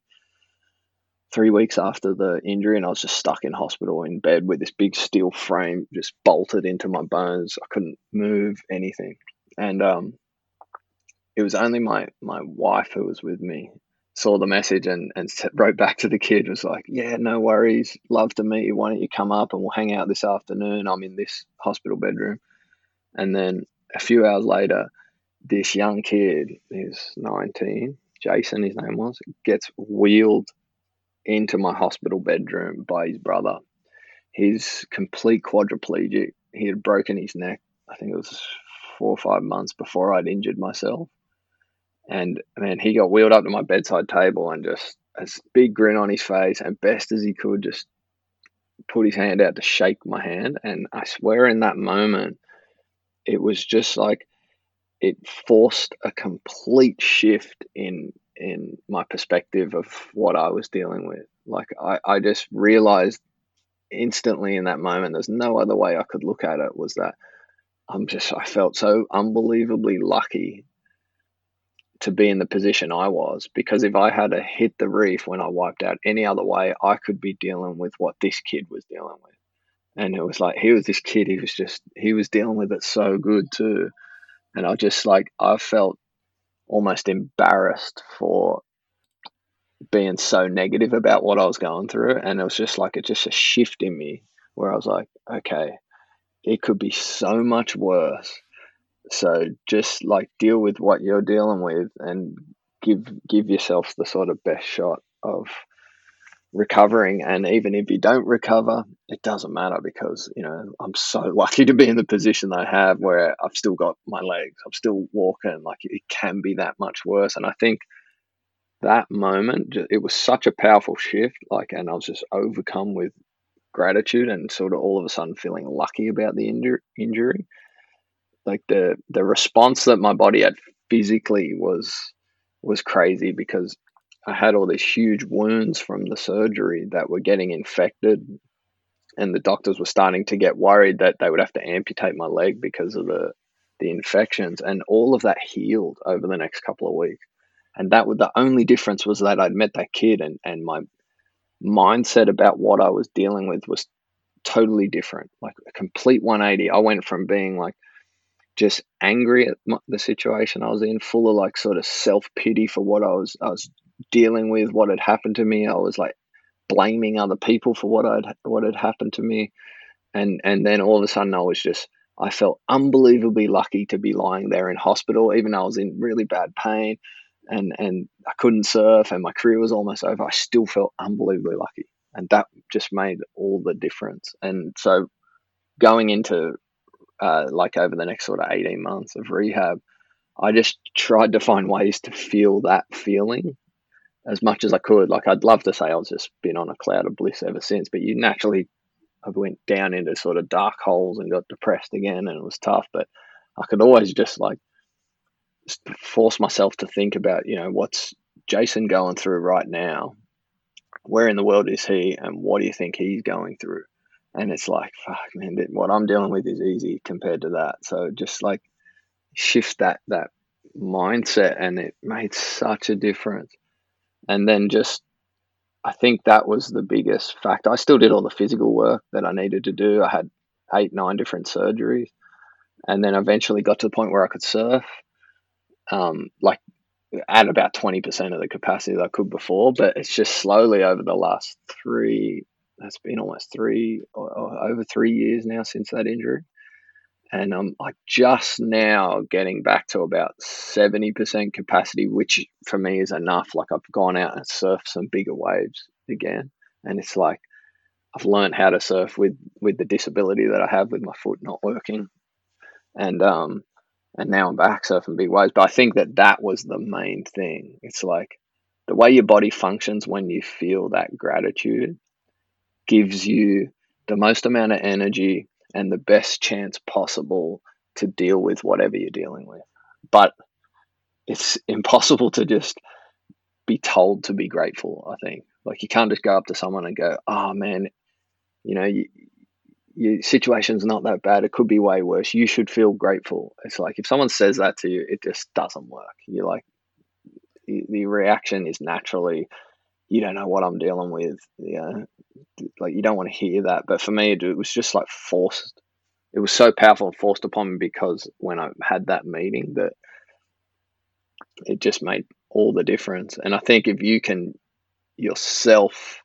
three weeks after the injury, and I was just stuck in hospital in bed with this big steel frame just bolted into my bones. I couldn't move anything. And um, it was only my, my wife who was with me saw the message and, and wrote back to the kid was like yeah no worries. Love to meet you. Why don't you come up and we'll hang out this afternoon? I'm in this hospital bedroom. And then a few hours later this young kid is 19 jason his name was gets wheeled into my hospital bedroom by his brother. He's complete quadriplegic. He had broken his neck i think it was four or five months before i'd injured myself and man, he got wheeled up to my bedside table and just a big grin on his face and best as he could just put his hand out to shake my hand. And I swear in that moment, it was just like it forced a complete shift in in my perspective of what I was dealing with. Like I, I just realized instantly in that moment there's no other way I could look at it was that I'm just I felt so unbelievably lucky to be in the position I was because if I had to hit the reef when I wiped out any other way, I could be dealing with what this kid was dealing with. And it was like he was this kid, he was just he was dealing with it so good too. And I just like I felt almost embarrassed for being so negative about what I was going through. And it was just like it just a shift in me where I was like, okay, it could be so much worse so just like deal with what you're dealing with and give give yourself the sort of best shot of recovering. And even if you don't recover it doesn't matter because you know i'm so <laughs> lucky to be in the position i have where i've still got my legs. I'm still walking. Like it can be that much worse. And i think that moment it was such a powerful shift like and i was just overcome with gratitude and sort of all of a sudden feeling lucky about the injury like the the response that my body had physically was was crazy because I had all these huge wounds from the surgery that were getting infected and the doctors were starting to get worried that they would have to amputate my leg because of the the infections and all of that healed over the next couple of weeks. And that was the only difference was that I'd met that kid and and my mindset about what I was dealing with was totally different like a complete 180 I went from being like just angry at the situation I was in, full of like sort of self pity for what I was I was dealing with, what had happened to me. I was like blaming other people for what I'd what had happened to me, and and then all of a sudden I was just I felt unbelievably lucky to be lying there in hospital, even though I was in really bad pain, and and I couldn't surf, and my career was almost over. I still felt unbelievably lucky, and that just made all the difference. And so going into uh, like over the next sort of 18 months of rehab, I just tried to find ways to feel that feeling as much as I could. Like I'd love to say I've just been on a cloud of bliss ever since, but you naturally I went down into sort of dark holes and got depressed again, and it was tough. But I could always just like just force myself to think about, you know, what's Jason going through right now? Where in the world is he, and what do you think he's going through? And it's like fuck man what i'm dealing with is easy compared to that. So just like shift that that mindset and it made such a difference. And then just i think that was the biggest factor i still did all the physical work that i needed to do. I had eight nine different surgeries. And then eventually got to the point where i could surf um, like at about 20% of the capacity that i could before. But it's just slowly over the last three it's been almost three over three years now since that injury. And I'm like just now getting back to about 70% capacity, which for me is enough. Like I've gone out and surfed some bigger waves again. And it's like, I've learned how to surf with with the disability that I have with my foot not working, and um, and now I'm back surfing big waves. But I think that that was the main thing. It's like the way your body functions when you feel that gratitude gives you the most amount of energy and the best chance possible to deal with whatever you're dealing with. But it's <laughs> impossible to just be told to be grateful, I think. Like you can't just go up to someone and go, "Oh man, you know, you, your situation's not that bad. It could be way worse. You should feel grateful." It's like if someone says that to you, it just doesn't work. You're like the reaction is naturally you don't know what I'm dealing with. Yeah, like you don't want to hear that. But for me, it was just like forced. It was so powerful and forced upon me because when I had that meeting, that it just made all the difference. And I think if you can yourself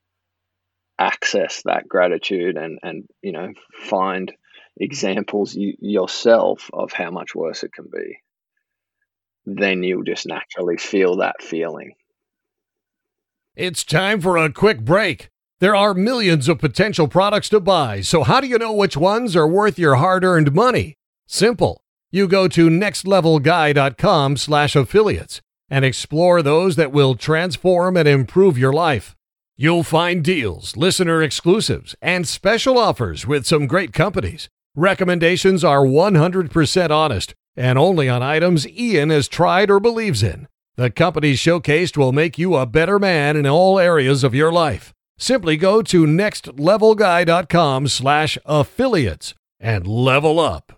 access that gratitude and and you know find examples you, yourself of how much worse it can be then you'll just naturally feel that feeling it's time for a quick break there are millions of potential products to buy so how do you know which ones are worth your hard-earned money simple you go to nextlevelguy.com slash affiliates and explore those that will transform and improve your life. You'll find deals, listener exclusives, and special offers with some great companies. Recommendations are 100% honest and only on items Ian has tried or believes in. The companies showcased will make you a better man in all areas of your life. Simply go to nextlevelguy.com slash affiliates and level up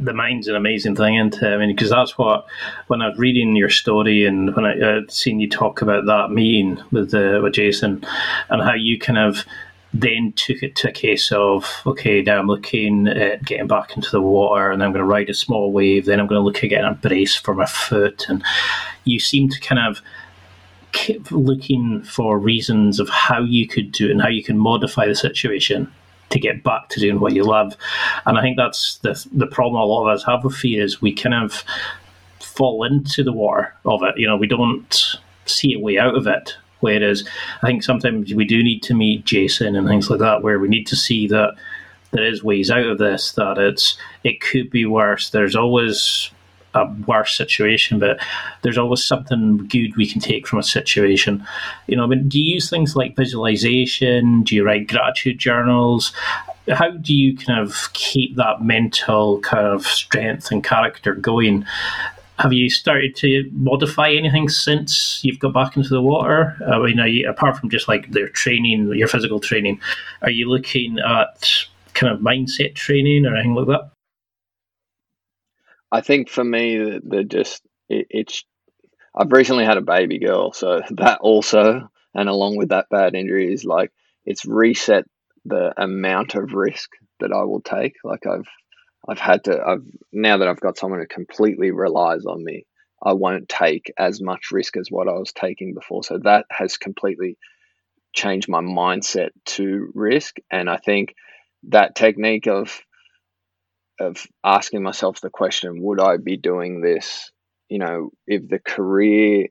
the mind's an amazing thing, and I mean, because that's what when I was reading your story and when I uh, seen you talk about that meeting with uh, with Jason and how you kind of then took it to a case of okay, now I'm looking at getting back into the water, and I'm going to ride a small wave. Then I'm going to look at getting a brace for my foot, and you seem to kind of keep looking for reasons of how you could do it and how you can modify the situation to get back to doing what you love. And I think that's the the problem a lot of us have with fear is we kind of fall into the water of it. You know, we don't see a way out of it. Whereas I think sometimes we do need to meet Jason and things like that, where we need to see that there is ways out of this. That it's it could be worse. There's always a worse situation, but there's always something good we can take from a situation. You know, I mean, do you use things like visualization? Do you write gratitude journals? How do you kind of keep that mental kind of strength and character going? Have you started to modify anything since you've got back into the water? I mean, you, apart from just like their training, your physical training, are you looking at kind of mindset training or anything like that? I think for me, the, the just it, it's I've recently had a baby girl, so <laughs> that also, and along with that bad injury, is like it's reset the amount of risk that I will take. Like I've I've had to I've now that I've got someone who completely relies on me, I won't take as much risk as what I was taking before. So that has completely changed my mindset to risk, and I think that technique of of asking myself the question, would I be doing this? You know, if the career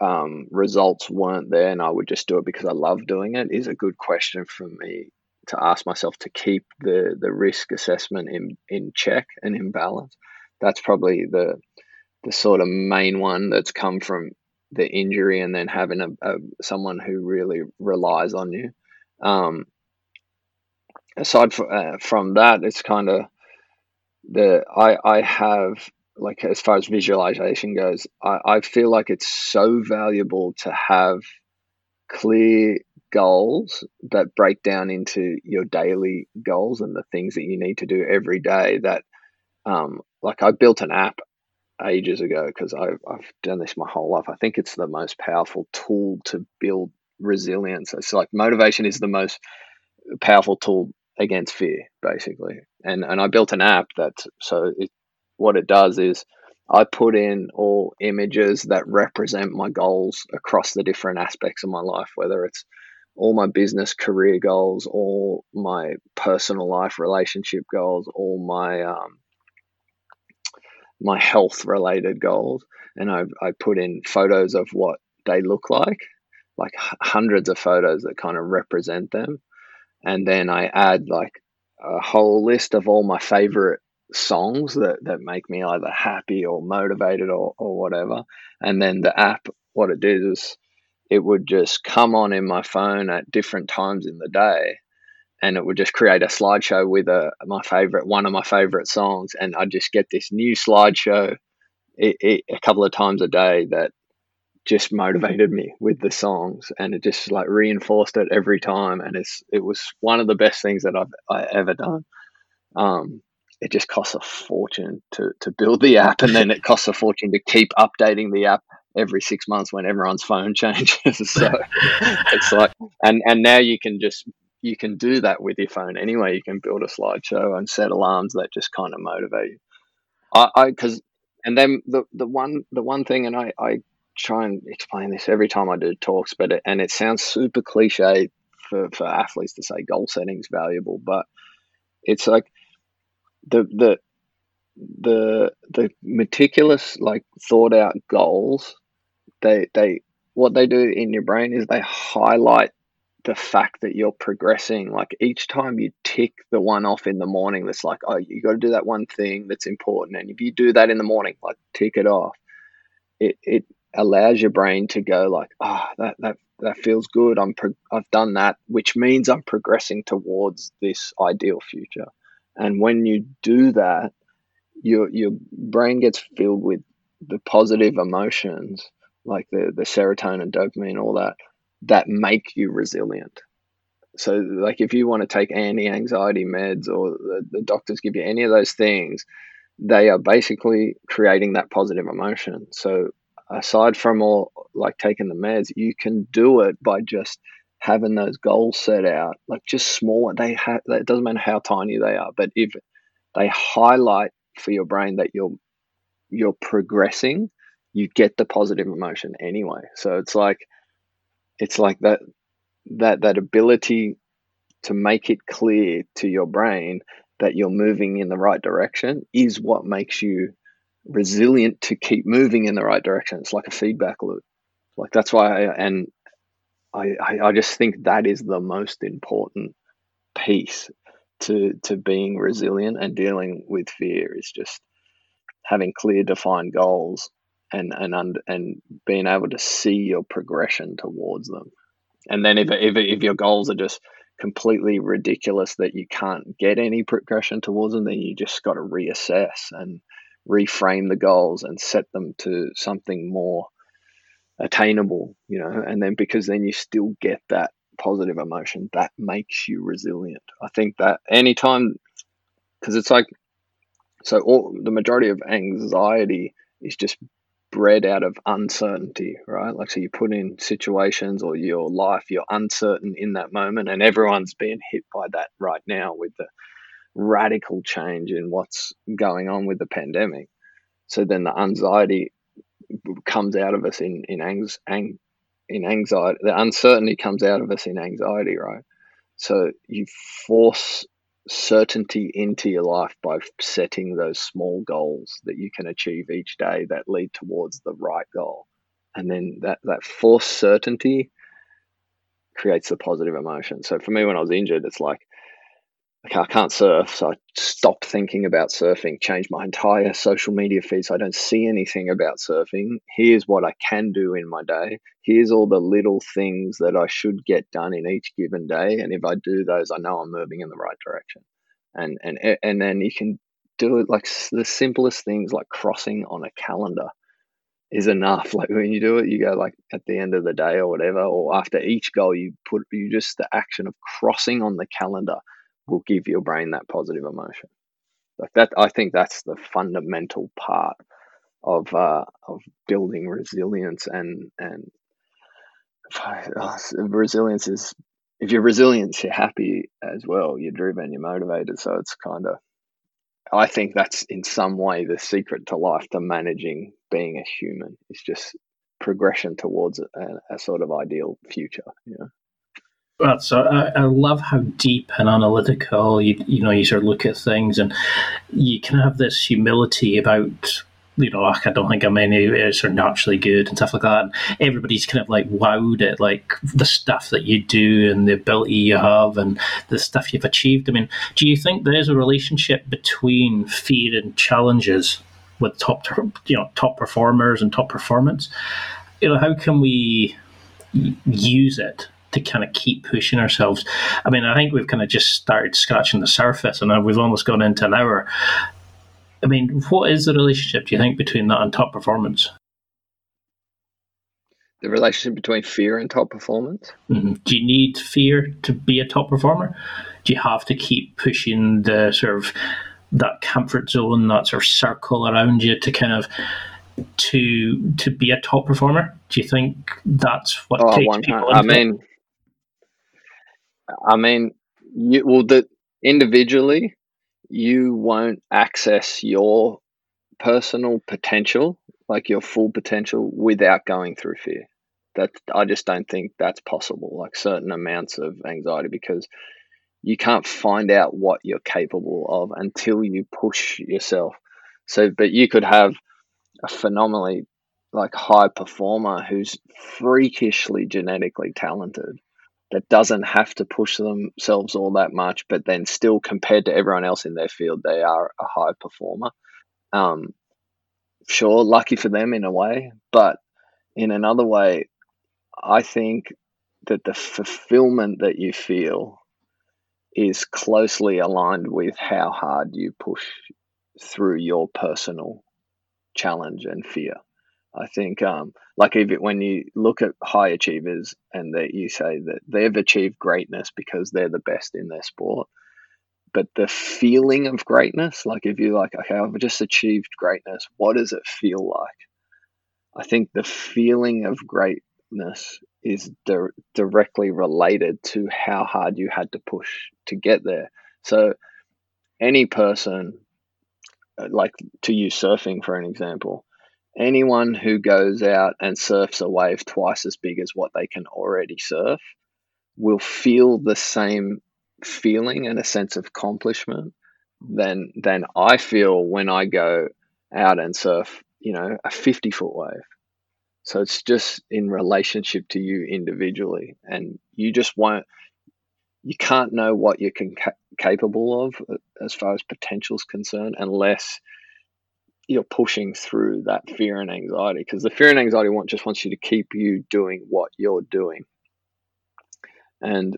um, results weren't there and I would just do it because I love doing it is a good question for me to ask myself to keep the, the risk assessment in, in check and in balance. That's probably the the sort of main one that's come from the injury and then having a, a someone who really relies on you. Um, aside from, uh, from that, it's kind of the I I have like as far as visualization goes, I, I feel like it's so valuable to have clear goals that break down into your daily goals and the things that you need to do every day that um, like I built an app ages ago because I've, I've done this my whole life. I think it's the most powerful tool to build resilience. It's like motivation is the most powerful tool against fear, basically. And and I built an app that so it, what it does is I put in all images that represent my goals across the different aspects of my life, whether it's all my business career goals, all my personal life relationship goals, all my um, my health related goals, and I I put in photos of what they look like like hundreds of photos that kind of represent them. And then I add like a whole list of all my favorite songs that, that make me either happy or motivated or, or whatever. And then the app, what it did is it would just come on in my phone at different times in the day and it would just create a slideshow with a my favorite one of my favorite songs and I'd just get this new slideshow it, it, a couple of times a day that just motivated me with the songs and it just like reinforced it every time and it's it was one of the best things that I've I ever done. Um, it just costs a fortune to, to build the app and then it <laughs> costs a fortune to keep updating the app every six months when everyone's phone <laughs> changes. <laughs> So it's like and and now you can just you can do that with your phone anyway. You can build a slideshow and set alarms that just kind of motivate you. I because and then the the one the one thing and i i try and explain this every time I do talks, but it, and it sounds super cliche for, for athletes to say goal setting is valuable, but it's like the the the the meticulous like thought out goals they they what they do in your brain is they highlight the fact that you're progressing. Like each time you tick the one off in the morning that's like oh you got to do that one thing that's important and if you do that in the morning like tick it off. It it allows your brain to go like, ah, oh, that that that feels good. I'm pro- I've done that, which means I'm progressing towards this ideal future. And when you do that, your your brain gets filled with the positive emotions, like the the serotonin, dopamine, all that, that make you resilient. So, like, if you want to take anti-anxiety meds or the, the doctors give you any of those things, they are basically creating that positive emotion. So aside from all like taking the meds, you can do it by just having those goals set out, like just small. They have. It doesn't matter how tiny they are, but if they highlight for your brain that you're you're progressing, you get the positive emotion anyway. So it's like it's like that that that ability to make it clear to your brain that you're moving in the right direction is what makes you resilient to keep moving in the right direction. It's like a feedback loop. Like that's why, I, and I, I just think that is the most important piece to to being resilient and dealing with fear is just having clear defined goals and and and, being able to see your progression towards them. And then if, if if your goals are just completely ridiculous that you can't get any progression towards them, then you just got to reassess and reframe the goals and set them to something more attainable, you know, and then because then you still get that positive emotion that makes you resilient. I think that anytime, because it's like, so all the majority of anxiety is just bred out of uncertainty, right? Like, so you put in situations or your life, you're uncertain in that moment, and everyone's being hit by that right now with the radical change in what's going on with the pandemic. So then the anxiety comes out of us in in ang- ang- in anxiety. The uncertainty comes out of us in anxiety, right? So you force certainty into your life by setting those small goals that you can achieve each day that lead towards the right goal. And then that, that forced certainty creates the positive emotion. So for me, when I was injured, it's like I can't surf, so I stopped thinking about surfing, changed my entire social media feed so I don't see anything about surfing. Here's what I can do in my day. Here's all the little things that I should get done in each given day. And if I do those, I know I'm moving in the right direction. And and and then you can do it like the simplest things like crossing on a calendar is enough. <laughs> Like when you do it, you go like at the end of the day or whatever, or after each goal, you put you just the action of crossing on the calendar will give your brain that positive emotion. Like that, I think that's the fundamental part of uh, of building resilience and and uh, resilience is if you're resilient, you're happy as well. You're driven, you're motivated. So it's kind of, I think that's in some way the secret to life to managing being a human. It's just progression towards a, a sort of ideal future. You know? Well, so I, I, love how deep and analytical you you know you sort of look at things, and you can have this humility about you know, I don't think I'm any uh, are naturally good and stuff like that. And everybody's kind of like wowed at like the stuff that you do and the ability you have and the stuff you've achieved. I mean, do you think there's a relationship between fear and challenges with top, you know, top performers and top performance? You know, how can we use it to kind of keep pushing ourselves. I mean, I think we've kind of just started scratching the surface, and we've almost gone into an hour. I mean, what is the relationship, do you think, between that and top performance? The relationship between fear and top performance? Mm-hmm. Do you need fear to be a top performer? Do you have to keep pushing the sort of that comfort zone, that sort of circle around you to kind of to to be a top performer? Do you think that's what oh, takes people? I mean, I mean, you well, the individually, you won't access your personal potential, like your full potential, without going through fear. That I just don't think that's possible. Like certain amounts of anxiety, because you can't find out what you're capable of until you push yourself. So, but you could have a phenomenally like high performer who's freakishly genetically talented that doesn't have to push themselves all that much, but then still compared to everyone else in their field, they are a high performer. Um, sure, lucky for them in a way, but in another way, I think that the fulfillment that you feel is closely aligned with how hard you push through your personal challenge and fear. I think, um, like even when you look at high achievers and that you say that they've achieved greatness because they're the best in their sport, but the feeling of greatness, like if you're like, okay, I've just achieved greatness, what does it feel like? I think the feeling of greatness is di- directly related to how hard you had to push to get there. So, any person, uh, like to use surfing for an example, anyone who goes out and surfs a wave twice as big as what they can already surf will feel the same feeling and a sense of accomplishment than than I feel when I go out and surf, you know, a 50 foot wave. So it's just in relationship to you individually and you just won't you can't know what you're ca- capable of uh, as far as potential is concerned unless you're pushing through that fear and anxiety because the fear and anxiety want just wants you to keep you doing what you're doing. And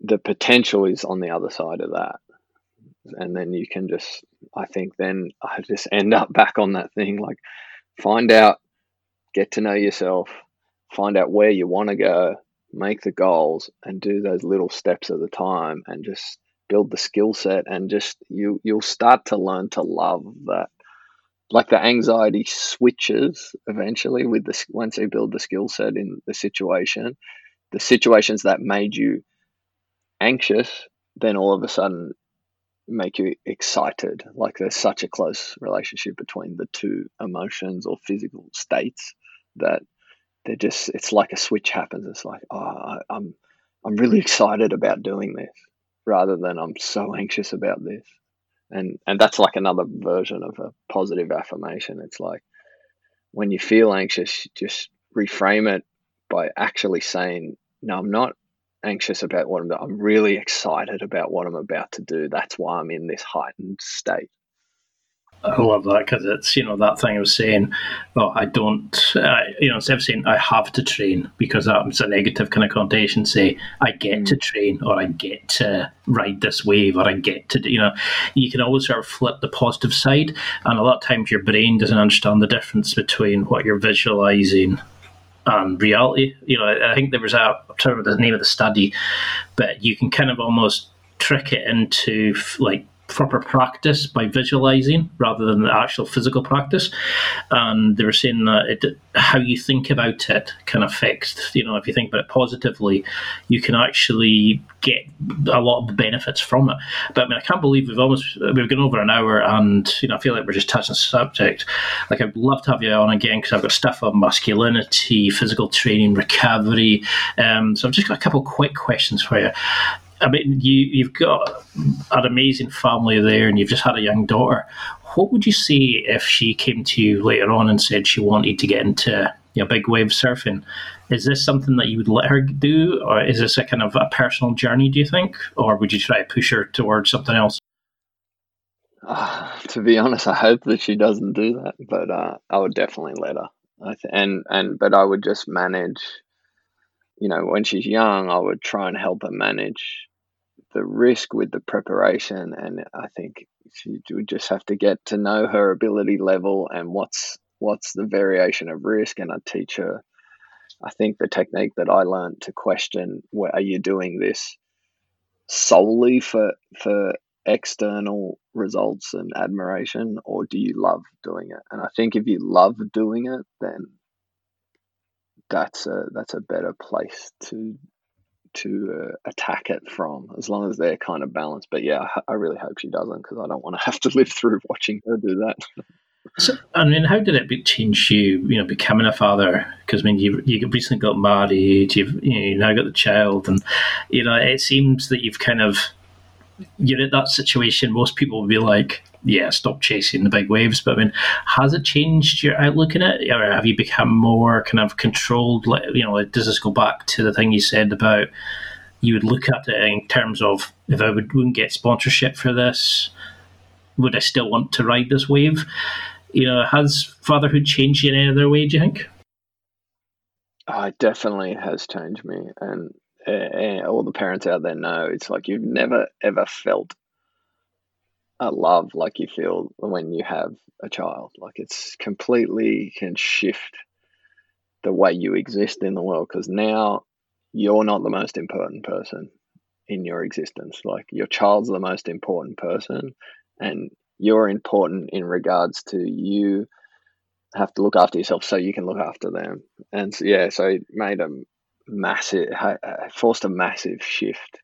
the potential is on the other side of that. And then you can just i think then i just end up back on that thing like find out get to know yourself find out where you want to go make the goals and do those little steps at a time and just build the skill set and just you you'll start to learn to love that like the anxiety switches eventually with the once you build the skill set in the situation the situations that made you anxious then all of a sudden make you excited. Like there's such a close relationship between the two emotions or physical states that they're just it's like a switch happens. It's like oh i'm i'm really <laughs> excited about doing this rather than i'm so anxious about this and and that's like another version of a positive affirmation. It's like when you feel anxious just reframe it by actually saying no i'm not anxious about what i'm doing i'm really excited about what i'm about to do. That's why i'm in this heightened state I love that because it's you know that thing I was saying. Well, I don't, uh, you know, instead of saying I have to train because that's a negative kind of connotation. Say I get mm. to train, or I get to ride this wave, or I get to, you know, you can always sort of flip the positive side. And a lot of times your brain doesn't understand the difference between what you're visualizing and reality. You know, I think there was a I'm trying to remember the name of the study, but you can kind of almost trick it into like proper practice by visualizing rather than the actual physical practice. And they were saying that it, how you think about it can affect, you know, if you think about it positively, you can actually get a lot of benefits from it. But I mean, I can't believe we've almost, we've gone over an hour and, you know, I feel like we're just touching the subject. Like, I'd love to have you on again because I've got stuff on masculinity, physical training, recovery. Um, so I've just got a couple quick questions for you. I mean, you you've got an amazing family there, and you've just had a young daughter. what would you say if she came to you later on and said she wanted to get into you know, big wave surfing? Is this something that you would let her do, or is this a kind of a personal journey? Do you think, or would you try to push her towards something else? Uh, <sighs> to be honest, I hope that she doesn't do that, but uh, I would definitely let her. Th- and and but I would just manage. You know, when she's young, I would try and help her manage the risk with the preparation, and I think she would just have to get to know her ability level and what's what's the variation of risk, and I teach her. I think the technique that I learned to question: where are you doing this solely for for external results and admiration, or do you love doing it? And I think if you love doing it, then that's a that's a better place to to uh, attack it from, as long as they're kind of balanced. But yeah, I, really hope she doesn't because I don't want to <laughs> have to live through watching her do that. <laughs> So, I mean, how did it change you? You know, becoming a father? Because I mean, you you recently got married. You've you, know, you now got the child, and you know, it seems that you've kind of you're in that situation. Most people would be like, "Yeah, stop chasing the big waves." But I mean, has it changed your outlook in it, or have you become more kind of controlled? Like, you know, does this go back to the thing you said about you would look at it in terms of if I would, wouldn't get sponsorship for this, would I still want to ride this wave? You know, has fatherhood changed you in any other way? Do you think? Oh, it definitely has changed me, and, and all the parents out there know it's like you've never ever felt a love like you feel when you have a child. Like it's completely can shift the way you exist in the world because now you're not the most important person in your existence. Like your child's the most important person, and you're important in regards to you have to look after yourself so you can look after them. And so, yeah, so it made a massive, forced a massive shift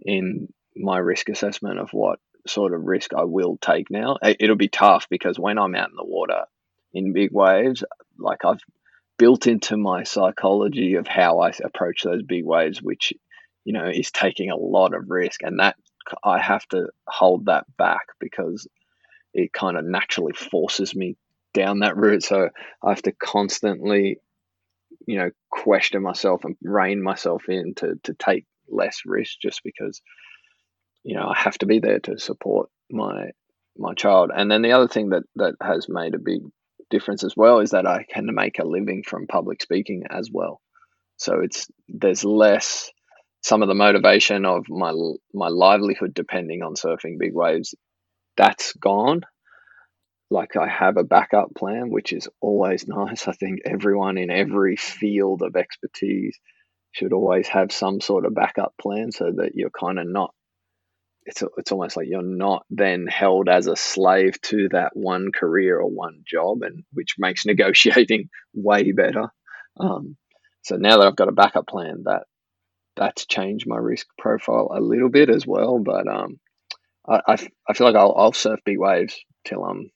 in my risk assessment of what sort of risk I will take now. It'll be tough because when I'm out in the water in big waves, like I've built into my psychology of how I approach those big waves, which, you know, is taking a lot of risk. And that I have to hold that back because it kind of naturally forces me down that route. So I have to constantly, you know, question myself and rein myself in to, to take less risk just because, you know, I have to be there to support my my child. And then the other thing that, that has made a big difference as well is that I can make a living from public speaking as well. So it's there's less some of the motivation of my my livelihood depending on surfing big waves that's gone like I have a backup plan which is always <laughs> nice I think everyone in every field of expertise should always have some sort of backup plan so that you're kind of not it's it's almost like you're not then held as a slave to that one career or one job and which makes <laughs> negotiating way better um, so now that I've got a backup plan that that's changed my risk profile a little bit as well. But um, I, I, I feel like I'll, I'll surf big waves till I'm,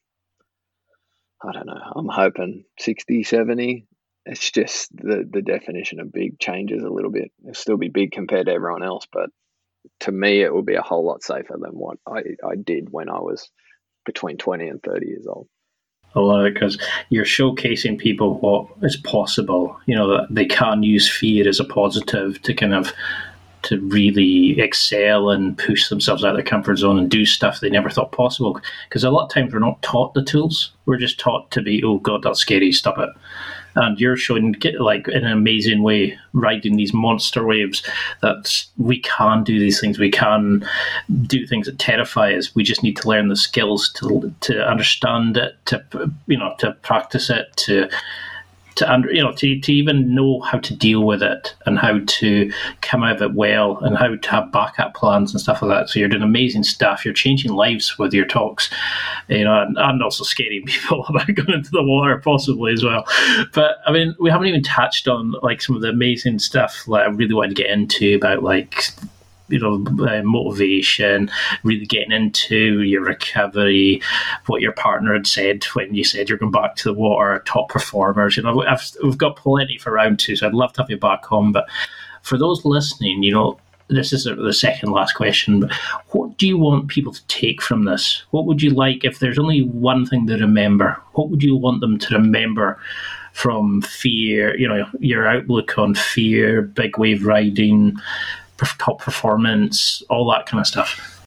I don't know, I'm hoping 60, 70. It's just the, the definition of big changes a little bit. It'll still be big compared to everyone else, but to me, it will be a whole lot safer than what I, I did when I was between 20 and 30 years old. I love it because you're showcasing people what is possible. You know that they can use fear as a positive to kind of to really excel and push themselves out of their comfort zone and do stuff they never thought possible. Because a lot of times we're not taught the tools; we're just taught to be, "Oh God, that's scary. Stop it." And you're showing like in an amazing way riding these monster waves that we can do these things we can do things that terrify us. We just need to learn the skills to to understand it to you know to practice it to to under, you know to, to even know how to deal with it and how to come out of it well and how to have backup plans and stuff like that. So you're doing amazing stuff. You're changing lives with your talks, you know, and, and also scaring <laughs> people about going into the water possibly as well. But I mean, we haven't even touched on like some of the amazing stuff that I really want to get into about like you know uh, motivation, really getting into your recovery, what your partner had said when you said you're going back to the water, top performers. You know, I've, we've got plenty for round two, so I'd love to have you back on. But for those listening, you know, this is the second last question, but what do you want people to take from this? What would you like if there's only one thing to remember? What would you want them to remember from fear? You know, your outlook on fear, big wave riding, top performance, all that kind of stuff.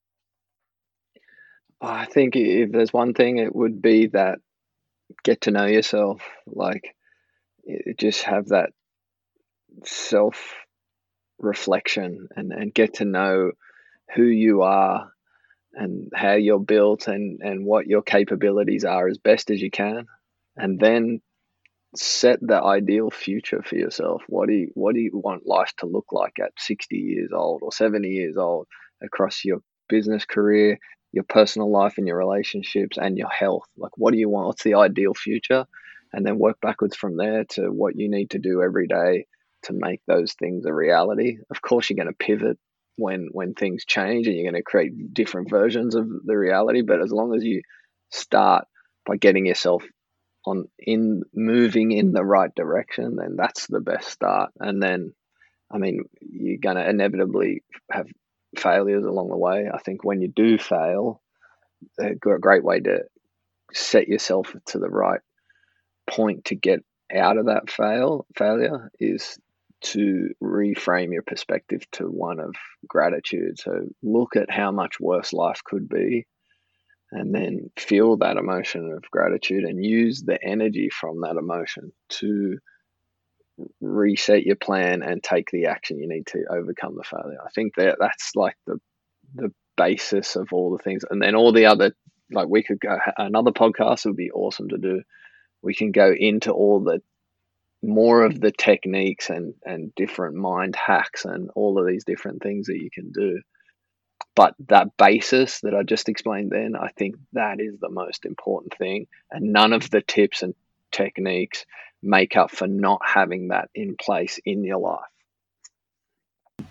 I think if there's one thing, it would be that get to know yourself. Like, just have that self reflection and, and get to know who you are and how you're built and, and what your capabilities are as best as you can. And then set the ideal future for yourself. What do you, what do you want life to look like at 60 years old or 70 years old across your business career, your personal life and your relationships and your health? Like what do you want? What's the ideal future? And then work backwards from there to what you need to do every day to make those things a reality. Of course, you're going to pivot when when things change, and you're going to create different versions of the reality. But as long as you start by getting yourself on in moving in the right direction, then that's the best start. And then, I mean, you're going to inevitably have failures along the way. I think when you do fail, a great way to set yourself to the right point to get out of that fail failure is to reframe your perspective to one of gratitude. So look at how much worse life could be and then feel that emotion of gratitude and use the energy from that emotion to reset your plan and take the action you need to overcome the failure. I think that that's like the the basis of all the things and then all the other like we could go another podcast would be awesome to do. We can go into all the more of the techniques and and different mind hacks and all of these different things that you can do but that basis that i just explained then i think that is the most important thing. And none of the tips and techniques make up for not having that in place in your life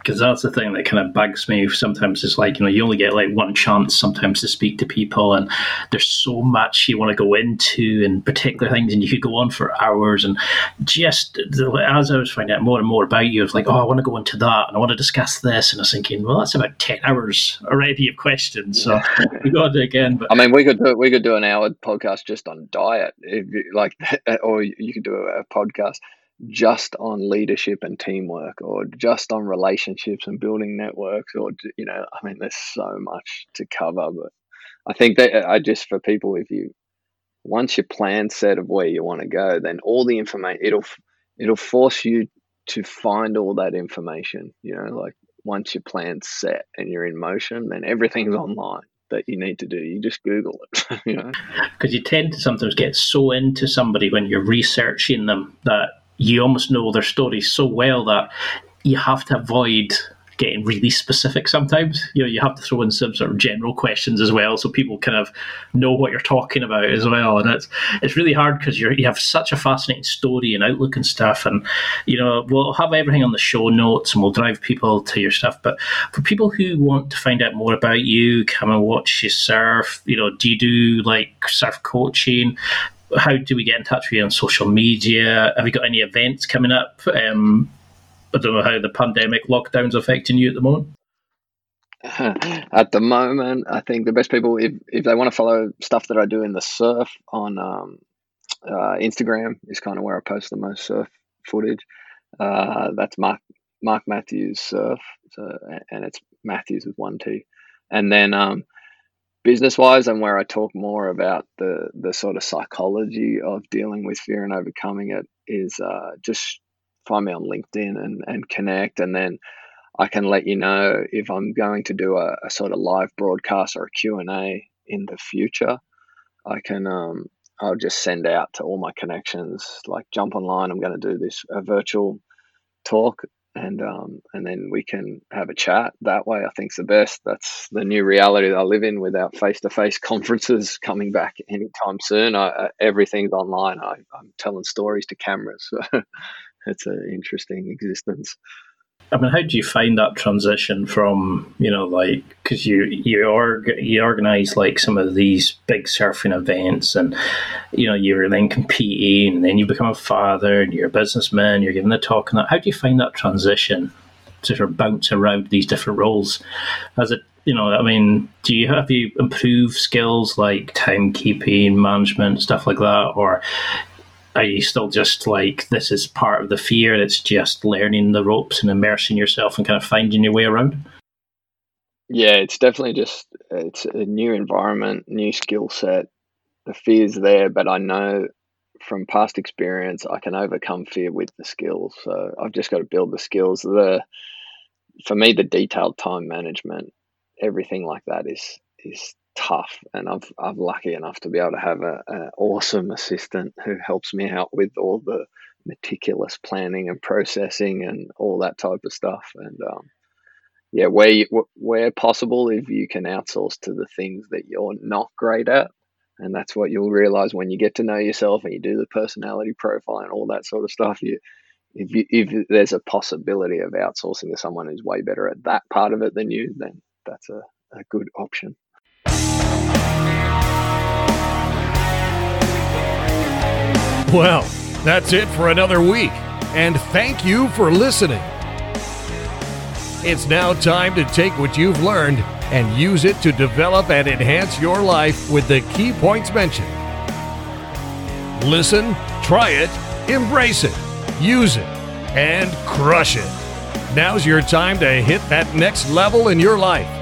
because that's the thing that kind of bugs me. Sometimes it's like you know you only get like one chance sometimes to speak to people, and there's so much you want to go into and particular things, and you could go on for hours. And just as I was finding out more and more about you, I was like, oh, I want to go into that, and I want to discuss this, and I was thinking, well, that's about ten hours already of questions, so we got to do it again. But I mean, we could do we could do an hour podcast just on diet, if you, like, <laughs> or you could do a podcast just on leadership and teamwork or just on relationships and building networks or you know i mean there's so much to cover but i think that uh, i just for people if you once your plan set of where you want to go then all the information it'll it'll force you to find all that information you know like once your plan's set and you're in motion then everything's online that you need to do. You just Google it, <laughs> you know. Because you tend to sometimes get so into somebody when you're researching them that you almost know their stories so well that you have to avoid getting really specific sometimes. You know, you have to throw in some sort of general questions as well, so people kind of know what you're talking about as well. And it's it's really hard because you you have such a fascinating story and outlook and stuff. And you know, we'll have everything on the show notes and we'll drive people to your stuff. But for people who want to find out more about you, come and watch you surf. You know, do you do like surf coaching? How do we get in touch with you on social media? Have you got any events coming up? Um, I don't know how the pandemic lockdown's affecting you at the moment. <laughs> At the moment, I think the best people, if, if they want to follow stuff that I do in the surf on um, uh, Instagram, is kind of where I post the most surf footage. Uh, that's Mark Mark Mathews Surf, so, and it's Mathews with one T. And then um, business wise and where I talk more about the the sort of psychology of dealing with fear and overcoming it is uh, just find me on LinkedIn and, and connect and then I can let you know if I'm going to do a, a sort of live broadcast or a Q&A in the future. I can um, I'll just send out to all my connections like jump online I'm going to do this a virtual talk and um, and then we can have a chat that way. I think's the best. That's the new reality that I live in without face to face conferences coming back anytime soon. I, uh, everything's online. I, am telling stories to cameras. <laughs> So it's an interesting existence. I mean, how do you find that transition from you know like because you you org you organize like some of these big surfing events and you know you're then competing and then you become a father and you're a businessman you're giving a talk and that how do you find that transition to sort of bounce around these different roles. As it, you know, I mean, do you have you improve skills like timekeeping, management, stuff like that, or are you still just like this is part of the fear? It's just learning the ropes and immersing yourself and kind of finding your way around. Yeah, it's definitely just it's a new environment, new skill set. The fear's there, but I know from past experience I can overcome fear with the skills. So I've just got to build the skills. The for me, the detailed time management, everything like that is is tough, and I've I'm lucky enough to be able to have an awesome assistant who helps me out with all the meticulous planning and processing and all that type of stuff. And um, yeah, where you, where possible, if you can outsource to the things that you're not great at, and that's what you'll realize when you get to know yourself and you do the personality profile and all that sort of stuff. You if you, if there's a possibility of outsourcing to someone who's way better at that part of it than you, then that's a, a good option. Well, that's it for another week, and thank you for listening. It's now time to take what you've learned and use it to develop and enhance your life with the key points mentioned. Listen, try it, embrace it, use it, and crush it. Now's your time to hit that next level in your life.